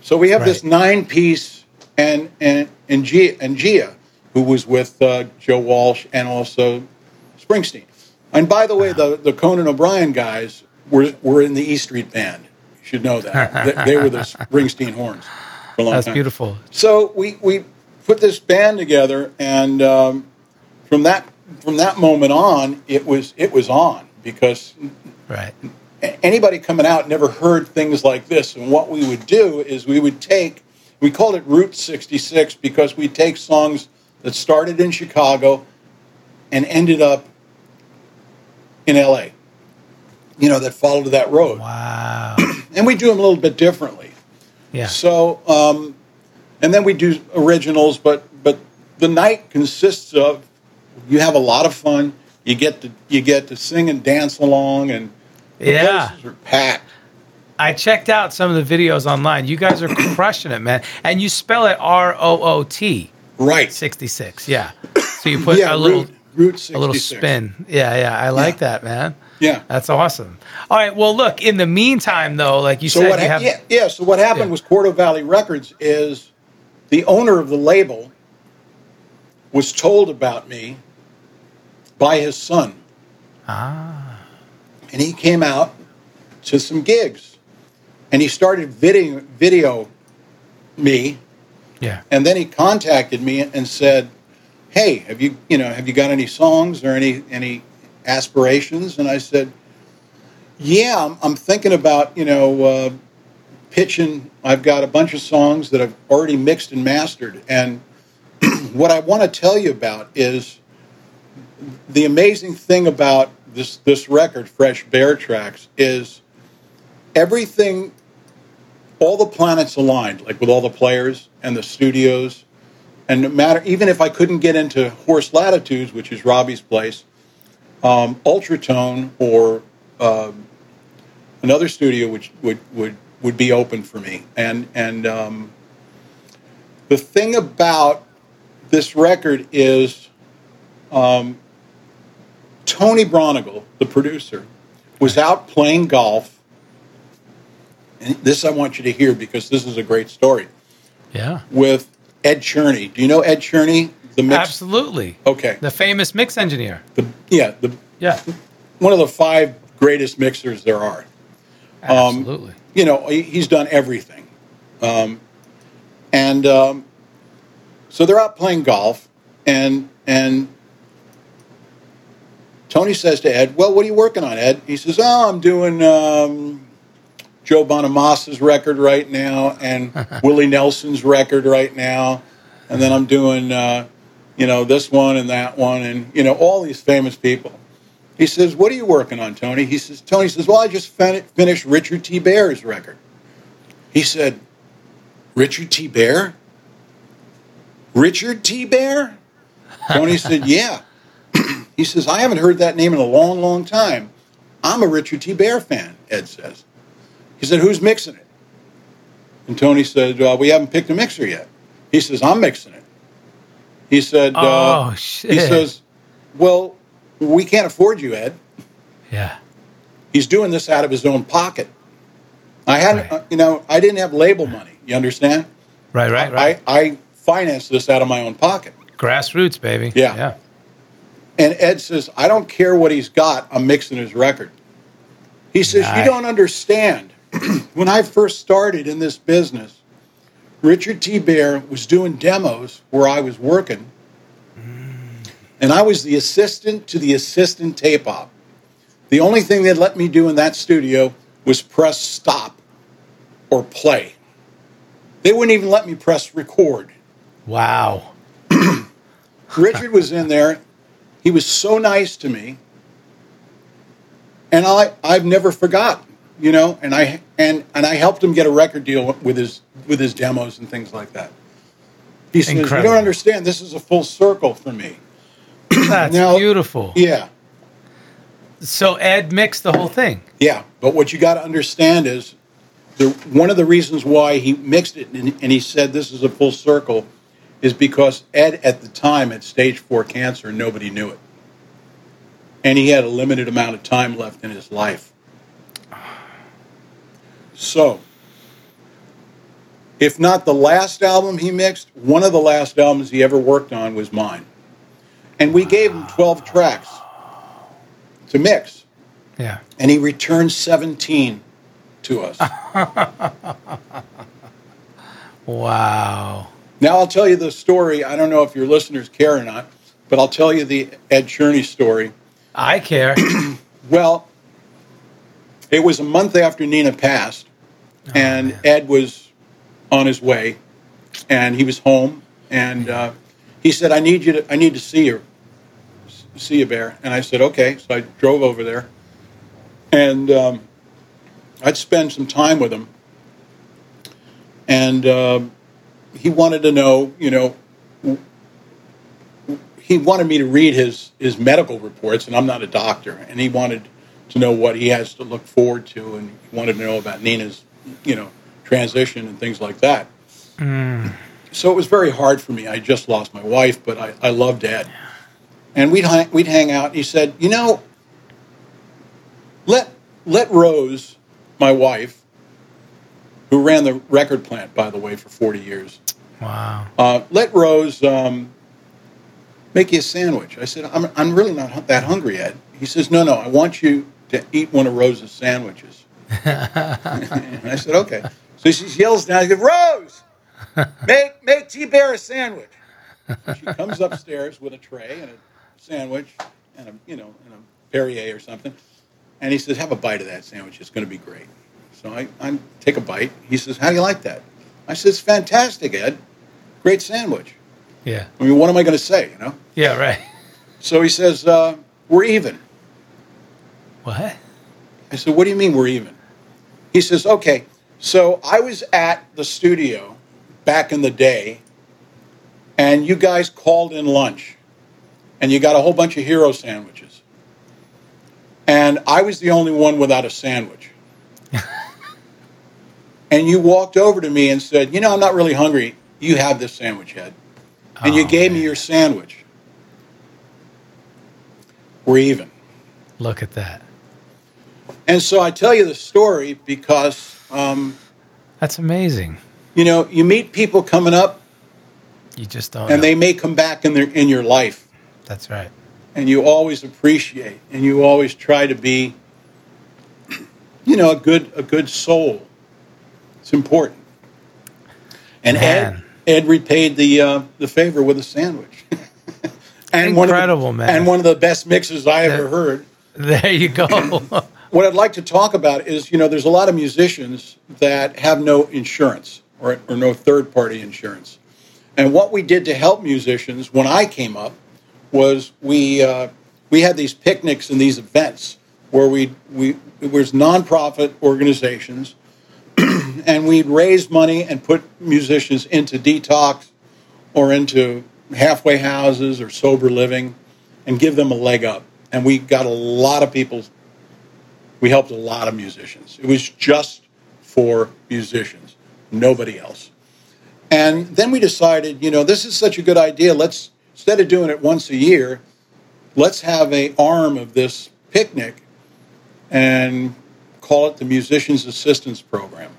So we have right. this nine piece and and and Gia, and Gia who was with uh, Joe Walsh and also Springsteen. And by the way, the the Conan O'Brien guys were were in the E Street Band. Should know that they, they, were the Springsteen horns for a long That's time. beautiful. So we we put this band together, and um, from that from that moment on, it was it was on because right anybody coming out never heard things like this. And what we would do is we would take, we called it Route 66 because we take songs that started in Chicago and ended up in LA, you know, that followed that road. Wow. and we do them a little bit differently. Yeah. So, um, and then we do originals, but but the night consists of you have a lot of fun. You get to you get to sing and dance along, and yeah. places are packed. I checked out some of the videos online. You guys are crushing it, man. And you spell it R O O T. Right. 66. Yeah. So you put yeah, a little route, route a little spin. Yeah, yeah. I like yeah. that, man. Yeah. That's awesome. All right. Well, look, in the meantime though, like you so said what you ha- have yeah, yeah, so what happened yeah. was Quarto Valley Records is the owner of the label was told about me by his son. Ah. And he came out to some gigs, and he started video video me. Yeah. And then he contacted me and said, "Hey, have you you know have you got any songs or any any aspirations?" And I said, "Yeah, I'm, I'm thinking about you know." Uh, pitching i've got a bunch of songs that i've already mixed and mastered and what i want to tell you about is the amazing thing about this this record fresh bear tracks is everything, all the planets aligned, like with all the players and the studios. And no matter, even if I couldn't get into Horse Latitudes, which is Robby's place, um, Ultratone or uh, another studio which would, would, would be open for me. And, and um, the thing about this record is um, Tony Braunagel, the producer, was out playing golf and this I want you to hear because this is a great story. Yeah. With Ed Cherney. Do you know Ed Cherney? The mix? Absolutely. Okay. The famous mix engineer. The, yeah. The, yeah. One of the five greatest mixers there are. Absolutely. Um, you know, he, he's done everything. Um, and um, so they're out playing golf, and and Tony says to Ed, "Well, what are you working on, Ed?" He says, "Oh, I'm doing um, Joe Bonamassa's record right now and Willie Nelson's record right now. And then I'm doing, uh, you know, this one and that one and, you know, all these famous people. He says, What are you working on, Tony? He says, Tony says, Well, I just fin- finished Richard T. Bear's record. He said, Richard T. Bear? Richard T. Bear? Tony said, Yeah. he says, I haven't heard that name in a long, long time. I'm a Richard T. Bear fan, Ed says. He said, Who's mixing it? And Tony said, uh, We haven't picked a mixer yet. He says, I'm mixing it. He said, uh, Oh, uh, shit. He says, Well, we can't afford you, Ed. Yeah. He's doing this out of his own pocket. I hadn't, right. uh, you know, I didn't have label money. You understand? Right, right, right. I, I financed this out of my own pocket. Grassroots, baby. Yeah. Yeah. And Ed says, I don't care what he's got, I'm mixing his record. He says, nice. You don't understand. when I first started in this business, Richard T. Bear was doing demos where I was working, mm. and I was the assistant to the assistant tape op. The only thing they'd let me do in that studio was press stop or play. They wouldn't even let me press record. Wow. Richard was in there. He was so nice to me. And I, I've never forgotten you know, and I and and I helped him get a record deal with his with his demos and things like that. He says, Incredible. "You don't understand. This is a full circle for me." That's Now- beautiful. Yeah, So Ed mixed the whole thing. yeah. But what you got to understand is the one of the reasons why he mixed it and, and he said this is a full circle is because Ed at the time had stage four cancer and nobody knew it, and he had a limited amount of time left in his life. So, if not the last album he mixed, one of the last albums he ever worked on was mine. And we gave him 12 tracks to mix, Yeah. and he returned 17 to us. Wow. now, I'll tell you the story. I don't know if your listeners care or not, but I'll tell you the Ed Cherney story. I care. Well, it was a month after Nina passed, and Ed was on his way, and he was home, and uh, he said, "I need you to. I need to see you, see you, Bear." And I said, "Okay." So I drove over there, and um, I'd spend some time with him, and uh, he wanted to know, you know, he wanted me to read his his medical reports, and I'm not a doctor, and he wanted to know what he has to look forward to, and he wanted to know about Nina's, you know, transition and things like that. So it was very hard for me. I just lost my wife, but I, I loved Ed, and we'd hang, we'd hang out. And he said, you know, let let Rose, my wife, who ran the record plant, by the way, for 40 years, Wow. uh, let Rose um, make you a sandwich. I said, I'm, I'm really not that hungry, Ed. He says, No, no, I want you to eat one of Rose's sandwiches. and I said, Okay. So she yells down, he goes, Rose, make, make T Bear a sandwich. She comes upstairs with a tray and a sandwich and a, you know, and a Perrier or something. And he says, Have a bite of that sandwich. It's going to be great. So I, I take a bite. He says, How do you like that? I said, It's fantastic, Ed. Great sandwich. Yeah. I mean, what am I going to say, you know? Yeah, right. So he says, uh, We're even. What? I said, What do you mean we're even? He says, Okay, so I was at the studio back in the day, and you guys called in lunch, and you got a whole bunch of hero sandwiches. And I was the only one without a sandwich. and you walked over to me and said, You know, I'm not really hungry. You have this sandwich, Ed. And you Oh, gave me your sandwich. We're even. Look at that. And so I tell you the story because, um, That's amazing. you know, you meet people coming up You just don't. and know. they may come back in their in your life, That's right. and you always appreciate and you always try to be, you know, a good a good soul. It's important. And Man. Ed Ed repaid the uh, the favor with a sandwich. and one of the- Incredible, man. And one of the best mixes I ever heard. There you go. what I'd like to talk about is, you know, there's a lot of musicians that have no insurance or, or no third party insurance. And what we did to help musicians when I came up was we, uh, we had these picnics and these events where we, we, it was nonprofit organizations and we'd raise money and put musicians into detox or into halfway houses or sober living and give them a leg up. And we got a lot of people we helped a lot of musicians. It was just for musicians, nobody else. And then we decided, you know, this is such a good idea. Let's instead of doing it once a year, let's have a arm of this picnic and call it the Musicians Assistance Program,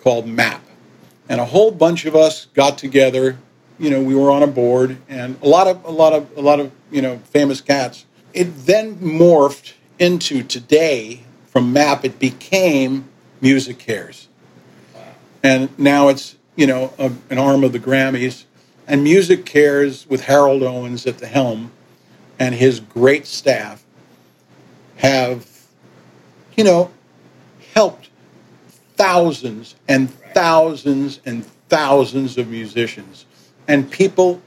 called MAP. And a whole bunch of us got together. You know, we were on a board, and a lot of a lot of a lot of you know famous cats. It then morphed into today from MAP. It became Music Cares, and now it's you know a, an arm of the Grammys. And Music Cares with Harold Owens at the helm and his great staff have, you know, helped thousands and thousands and thousands of musicians and people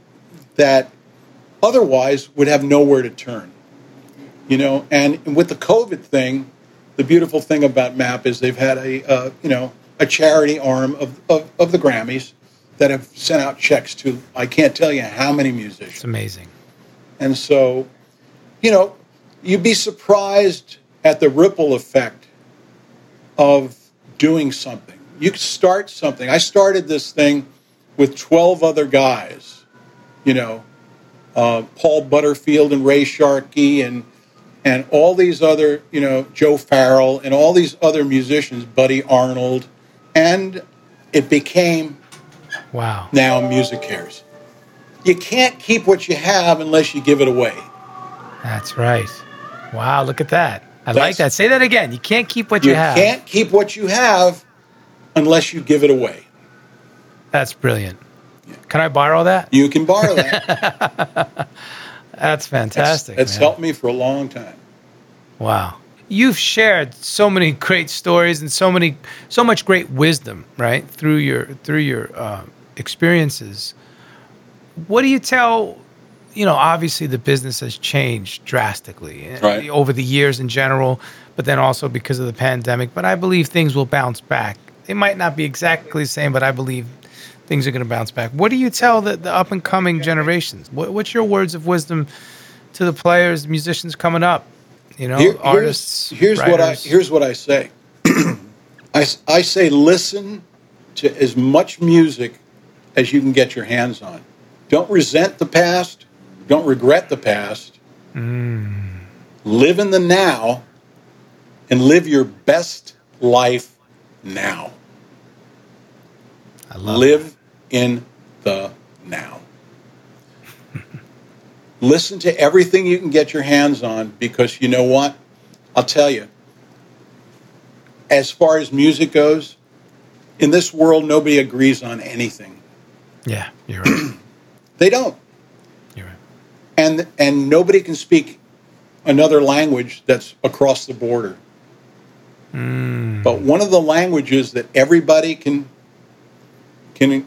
that otherwise would have nowhere to turn. You know, and with the COVID thing, the beautiful thing about MAP is they've had a uh, you know a charity arm of, of, of the Grammys that have sent out checks to I can't tell you how many musicians. It's amazing. And so, you know, you'd be surprised at the ripple effect of doing something. You start something. I started this thing with 12 other guys, you know, uh, Paul Butterfield and Ray Sharkey and and all these other, you know, Joe Farrell and all these other musicians, Buddy Arnold, and it became Wow. now Music Cares. You can't keep what you have unless you give it away. That's right. Wow, look at that. I like that. Say that again. You can't keep what you, You have. You can't keep what you have unless you give it away. That's brilliant. Can I borrow that? You can borrow that. That's fantastic. It's helped me for a long time. Wow. You've shared so many great stories and so many so much great wisdom, right? Through your through your uh, experiences. What do you tell you know, obviously the business has changed drastically uh, Right. over the years in general, but then also because of the pandemic. But I believe things will bounce back. It might not be exactly the same, but I believe things are going to bounce back. What do you tell the, the up and coming generations? What, what's your words of wisdom to the players, musicians coming up? You know, Here- here's- artists. Here's, what I here's what I say. I, I say listen to as much music as you can get your hands on. Don't resent the past. Don't regret the past. Mm. Live in the now, and live your best life now. I love live in the now. Listen to everything you can get your hands on because you know what? I'll tell you. As far as music goes, in this world, nobody agrees on anything. Yeah, you're right. They don't. You're right. And, and nobody can speak another language that's across the border. Hmm. But one of the languages that everybody can can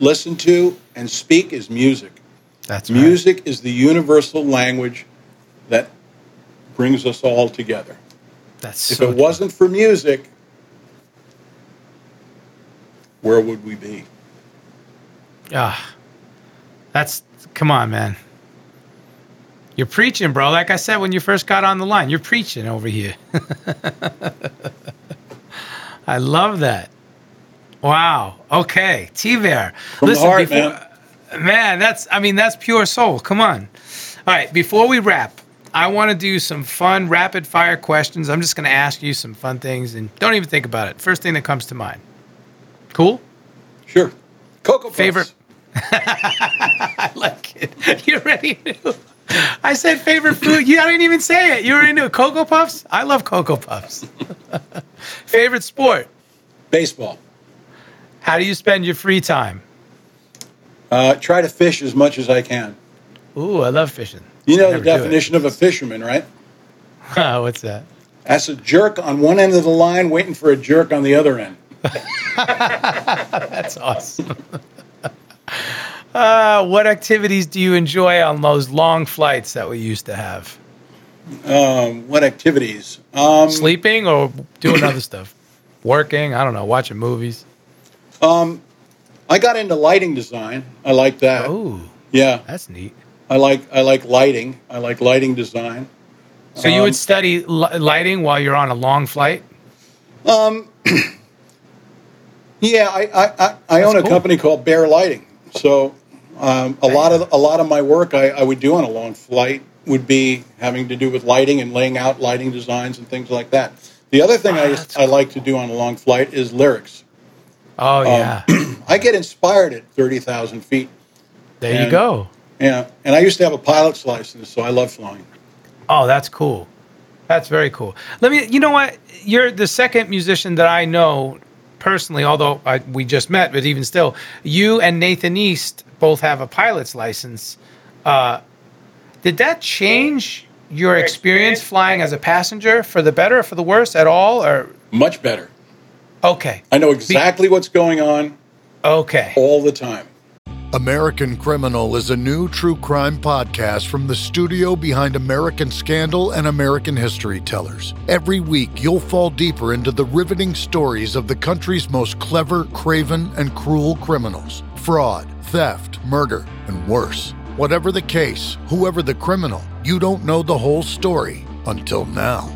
listen to and speak is music. That's right. Music is the universal language that brings us all together. That's If so it true. wasn't for music, where would we be? Ah, that's come on, man. You're preaching, bro. Like I said when you first got on the line, you're preaching over here. I love that. Wow. Okay, T Bear. The heart, man. Man, that's I mean that's pure soul. Come on. All right, before we wrap, I want to do some fun rapid fire questions. I'm just going to ask you some fun things and don't even think about it. First thing that comes to mind. Cool? Sure. Cocoa Puffs. Favorite- I like it. You're ready to. I said favorite food. You I didn't even say it. You were into Cocoa Puffs? I love Cocoa Puffs. favorite sport? Baseball. How do you spend your free time? Uh, try to fish as much as I can. Ooh, I love fishing. You know the never do it. definition of a fisherman, right? What's that? That's a jerk on one end of the line waiting for a jerk on the other end. That's awesome. uh, what activities do you enjoy on those long flights that we used to have? Um, what activities? Um, Sleeping or doing other stuff? Working? I don't know. Watching movies? I got into lighting design. I like that. Oh, Yeah, that's neat. I like I like lighting. I like lighting design. So you Um, would study li- lighting while you're on a long flight? Um, yeah, I I, I, I own a cool. company called Bear Lighting. So um, a lot of a lot of my work I, I would do on a long flight would be having to do with lighting and laying out lighting designs and things like that. The other thing I, that's I like to do on a long flight is lyrics. Oh Um, yeah, I get inspired at thirty thousand feet. there you go. Yeah, and I used to have a pilot's license, so I love flying. Oh, that's cool. That's very cool. Let me. You know what? You're the second musician that I know personally. Although I, we just met, but even still, you and Nathan East both have a pilot's license. Uh, did that change your experience flying as a passenger for the better or for the worse at all? Or Much better. Okay, I know exactly what's going on okay. all the time. American Criminal is a new true crime podcast from the studio behind American Scandal and American History Tellers. Every week, you'll fall deeper into the riveting stories of the country's most clever, craven, and cruel criminals fraud, theft, murder, and worse. Whatever the case, whoever the criminal, you don't know the whole story until now.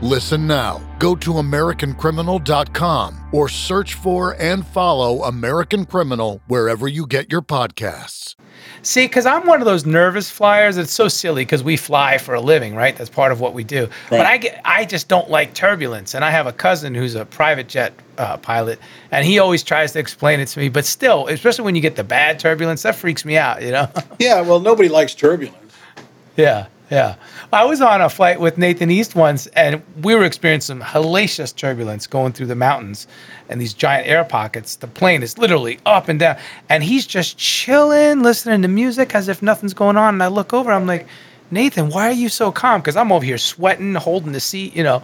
Listen now. Go to AmericanCriminal.com or search for and follow American Criminal wherever you get your podcasts. See, because I'm one of those nervous flyers. It's so silly because we fly for a living, right? That's part of what we do. But I get, I just don't like turbulence. And I have a cousin who's a private jet uh, pilot, and he always tries to explain it to me. But still, especially when you get the bad turbulence, that freaks me out. You know? Yeah, well, nobody likes turbulence. yeah, yeah. I was on a flight with Nathan East once, and we were experiencing some hellacious turbulence going through the mountains and these giant air pockets. The plane is literally up and down, and he's just chilling, listening to music as if nothing's going on. And I look over, I'm like, Nathan, why are you so calm? Because I'm over here sweating, holding the seat, you know.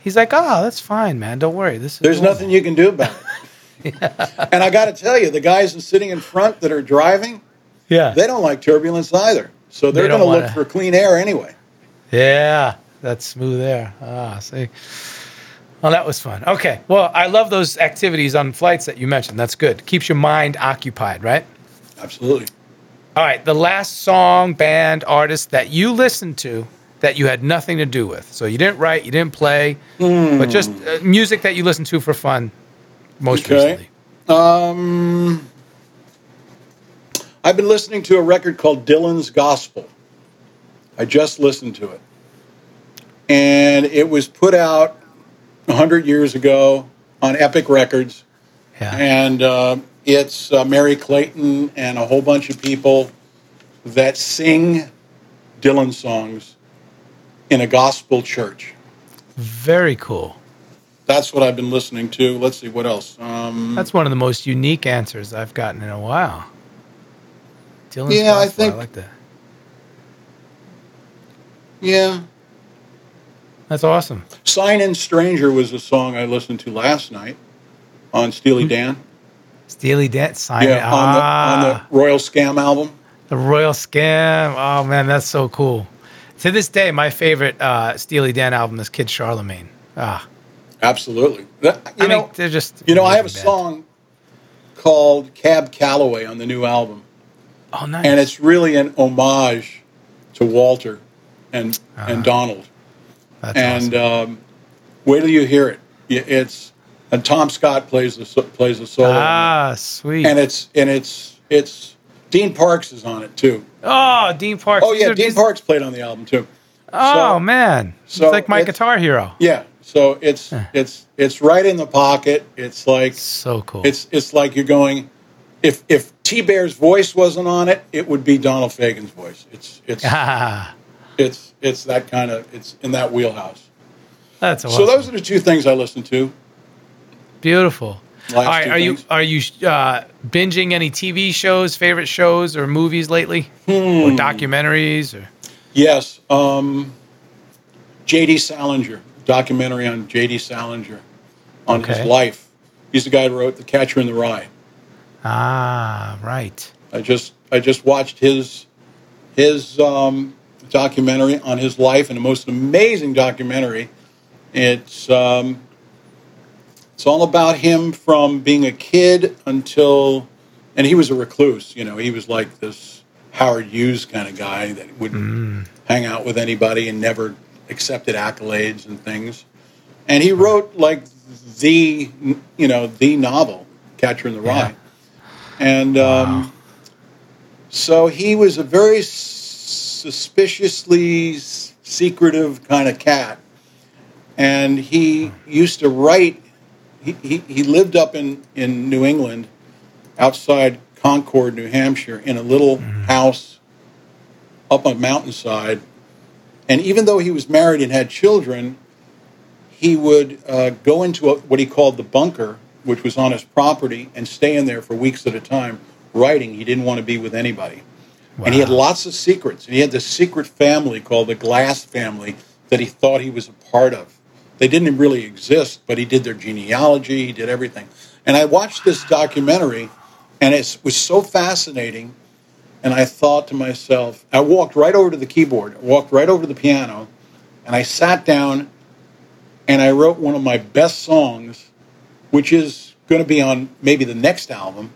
He's like, oh, that's fine, man. Don't worry. This is There's normal." nothing you can do about it. And I got to tell you, the guys sitting in front that are driving, Yeah. they don't like turbulence either. So they're They going to look for clean air anyway. Yeah, that's smooth air. Ah, see. Well, that was fun. Okay. Well, I love those activities on flights that you mentioned. That's good. Keeps your mind occupied, right? Absolutely. All right. The last song, band, artist that you listened to that you had nothing to do with. So you didn't write, you didn't play, but just uh, music that you listened to for fun most Okay. recently. Um, I've been listening to a record called Dylan's Gospel. I just listened to it. And it was put out 100 years ago on Epic Records. Yeah. And uh, it's uh, Merry Clayton and a whole bunch of people that sing Dylan songs in a gospel church. Very cool. That's what I've been listening to. Let's see what else. Um, That's one of the most unique answers I've gotten in a while. Dylan's Yeah, I think- I like that. yeah, That's awesome. Sign in Stranger was a song I listened to last night on Steely Dan. Steely Dan, sign Yeah, on, Ah, the, on the Royal Scam album. the Royal Scam. Oh man, that's so cool. To this day, my favorite uh, Steely Dan album is Kid Charlemagne. Ah, Absolutely. That- you I know, mean, they're just. you know, I have a band. song called Cab Calloway on the new album, Oh, nice. and it's really an homage to Walter and and Donald. That's and awesome. um, wait till you hear it. It's and Tom Scott plays the plays the solo, ah, sweet. and it's and it's it's Dean Parks is on it too. oh, Dean Parks. Oh yeah, Dean these- Parks played on the album too. Oh So- man, so it's like my it's- guitar hero. Yeah, so it's it's it's right in the pocket. It's like So cool. it's it's like you're going. If if T Bear's voice wasn't on it, it would be Donald Fagen's voice. It's it's it's it's that kind of it's in that wheelhouse. that's awesome. So those are the two things I listen to. Beautiful. All right, are you are you uh, binging any TV shows, favorite shows, or movies lately, Hmm. or documentaries, or Yes, um, J.D. Salinger documentary on J.D. Salinger on Okay. his life. He's the guy who wrote The Catcher in the Rye. Ah, right. I just I just watched his his um, documentary on his life, and the most amazing documentary. It's um, it's all about him from being a kid until, and he was a recluse. You know, he was like this Howard Hughes kind of guy that would hang out with anybody and never accepted accolades and things. And he wrote like the you know the novel Catcher in the Rye, and. Um, so he was a very suspiciously s- secretive kind of cat. And he used to write, he, he, he lived up in, in New England, outside Concord, New Hampshire, in a little house up a mountainside. And even though he was married and had children, he would uh, go into a, what he called the bunker, which was on his property, and staying there for weeks at a time writing. He didn't want to be with anybody. And he had lots of secrets. And he had this secret family called the Glass family that he thought he was a part of. They didn't really exist, but he did their genealogy, he did everything. And I watched this documentary, and it was so fascinating. And I thought to myself, I walked right over to the keyboard, I walked right over to the piano, and I sat down and I wrote one of my best songs, which is going to be on maybe the next album.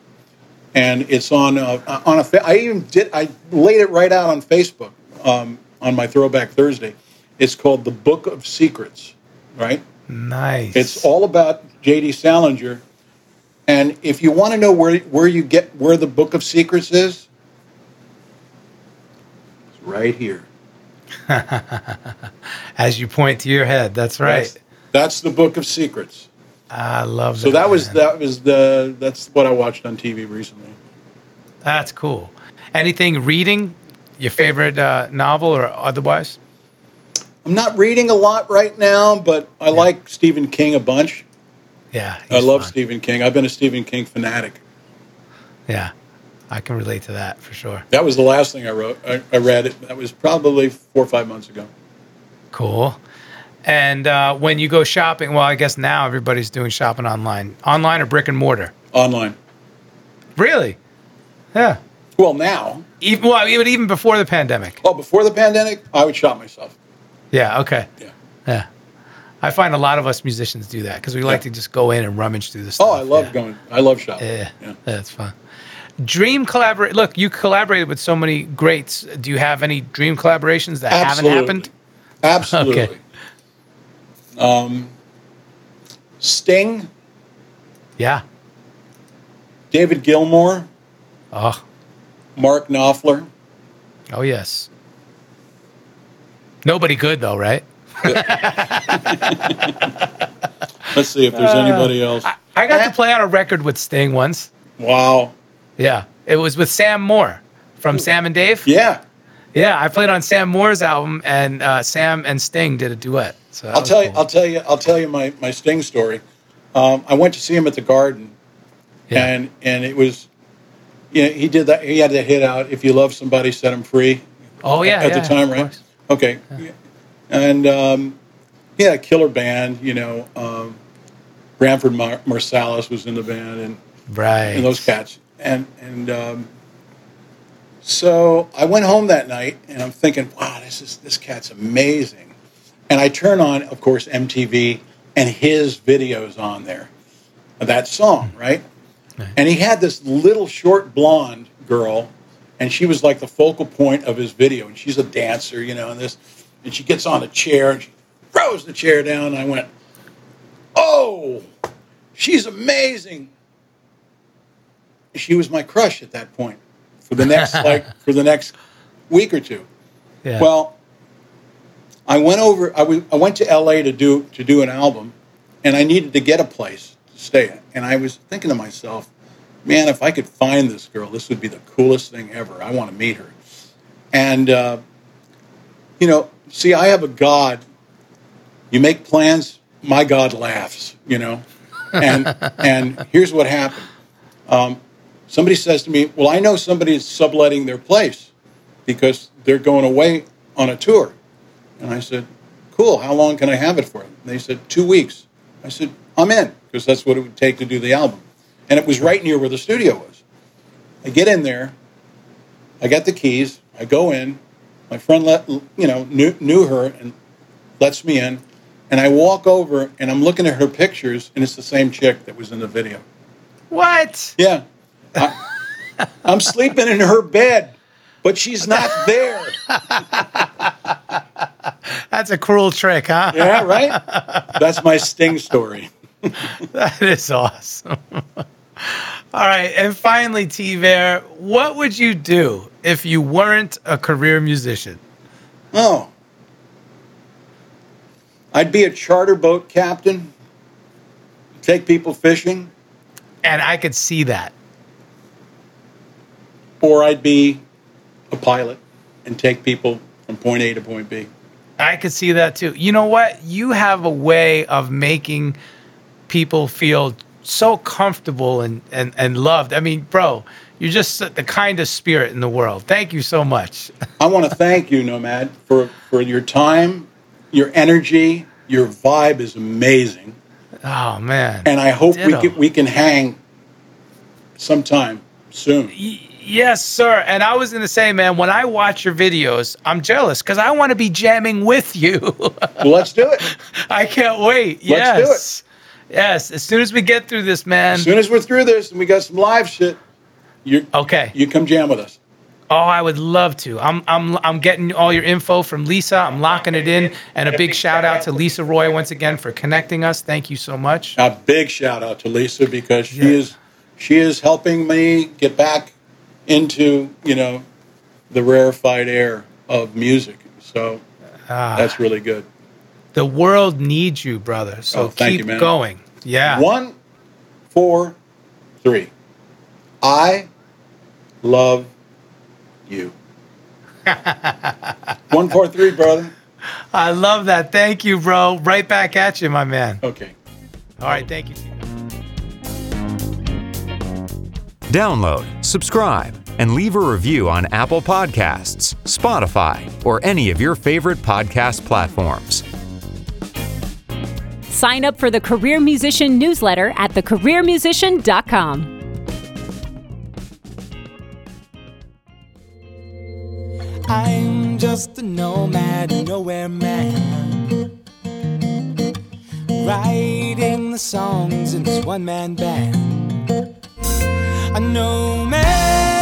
And it's on uh, on a. I even did. I laid it right out on Facebook um, on my Throwback Thursday. It's called "The Book of Secrets." Right. Nice. It's all about J.D. Salinger. And if you want to know where where you get where the Book of Secrets is, it's right here. as you point to your head. That's right. That's, that's the Book of Secrets. I love So that was that was the that's what I watched on TV recently. That's cool. Anything reading? Your favorite uh, novel or otherwise? I'm not reading a lot right now, but I like Stephen King a bunch. Yeah. I love fun. Stephen King. I've been a Stephen King fanatic. Yeah. I can relate to that for sure. That was the last thing I wrote. I, I read it. That was probably four or five months ago. Cool. And uh, when you go shopping, well, I guess now everybody's doing shopping online. Online or brick and mortar? Online. Really? Yeah. Well, now. Even, well, even, even before the pandemic. Oh, before the pandemic, I would shop myself. Yeah. Okay. Yeah. Yeah. I find a lot of us musicians do that because we like Yeah. to just go in and rummage through the stuff. Oh, I love yeah. going. I love shopping. Yeah, Yeah. that's fun. Dream collaborate. Look, you collaborated with so many greats. Do you have any dream collaborations that Absolutely. haven't happened? Absolutely. Okay. Um, Sting, Yeah. David Gilmour, Oh, Mark Knopfler. oh yes. Nobody good though, right? Let's see if there's anybody else. I got to play on a record with Sting once. Wow. Yeah, it was with Sam Moore from Sam and Dave. Yeah. Yeah, I played on Sam Moore's album, and uh, Sam and Sting did a duet. So I'll tell you. I'll tell you. I'll tell you my, my Sting story. Um, I went to see him at the Garden, Yeah. and and it was, you know, he did that. He had to hit out. If you love somebody, set them free. oh yeah, at yeah, the time, right? course. Okay. And um, he had a killer band. You know, um, Branford Mar- Marsalis was in the band, and Right. and those cats. And and um, so I went home that night, and I'm thinking, wow, this is this cat's amazing. And I turn on, of course, MTV, and his videos on there, that song, right? And he had this little short blonde girl, and she was like the focal point of his video. And she's a dancer, you know, and this, and she gets on a chair and she throws the chair down. And I went, oh, she's amazing she was my crush at that point for the next like for the next week or two. Yeah. Well, I went over. I was- I went to L.A. to do to do an album, and I needed to get a place to stay at. And I was thinking to myself, man, if I could find this girl, this would be the coolest thing ever. I want to meet her. And uh, you know, see, I have a God. You make plans, my God laughs. You know, and and here's what happened. Um, somebody says to me, "Well, I know somebody is subletting their place because they're going away on a tour." And I said, "Cool. How long can I have it for?" And they said, two weeks." I said, "I'm in because that's what it would take to do the album." And it was right near where the studio was. I get in there. I got the keys. I go in. My friend let you know knew, knew her and lets me in. And I walk over and I'm looking at her pictures, and it's the same chick that was in the video. what? Yeah. I, I'm sleeping in her bed, but she's not there. That's a cruel trick, huh? Yeah, right? That's my sting story. That is awesome. All right, and finally, T Bear, what would you do if you weren't a career musician? Oh. I'd be a charter boat captain, take people fishing, And I could see that. or I'd be a pilot and take people from point A to point B. I could see that too. You know what? You have a way of making people feel so comfortable and, and, and loved. I mean, bro, You're just the kindest spirit in the world. Thank you so much. I want to thank you, Nomad, for, for your time, your energy, your vibe is amazing. Oh man! And I hope we can, we can hang sometime soon. Yes, sir. And I was going to say, man, when I watch your videos, I'm jealous because I want to be jamming with you. Well, let's do it. I can't wait. Let's do yes. Yes. As soon as we get through this, man. As soon as we're through this and we got some live shit, you okay. you come jam with us. Oh, I would love to. I'm I'm I'm getting all your info from Lisa. I'm locking it in. And a big shout out to Lisa Roy once again for connecting us. Thank you so much. A big shout out to Lisa because she Yeah. is she is helping me get back into you know the rarefied air of music. So Ah. that's really good. The world needs you, brother. So Oh, keep you, going. Yeah. One, four, three. I love you. One, four, three, brother. I love that. Thank you, bro. Right back at you, my man. Okay. All right, thank you. Download, subscribe, and leave a review on Apple Podcasts, Spotify, or any of your favorite podcast platforms. Sign up for the Career Musician newsletter at thecareermusician.com. I'm just a nomad, nowhere man. Writing the songs in this one man band. A know yeah.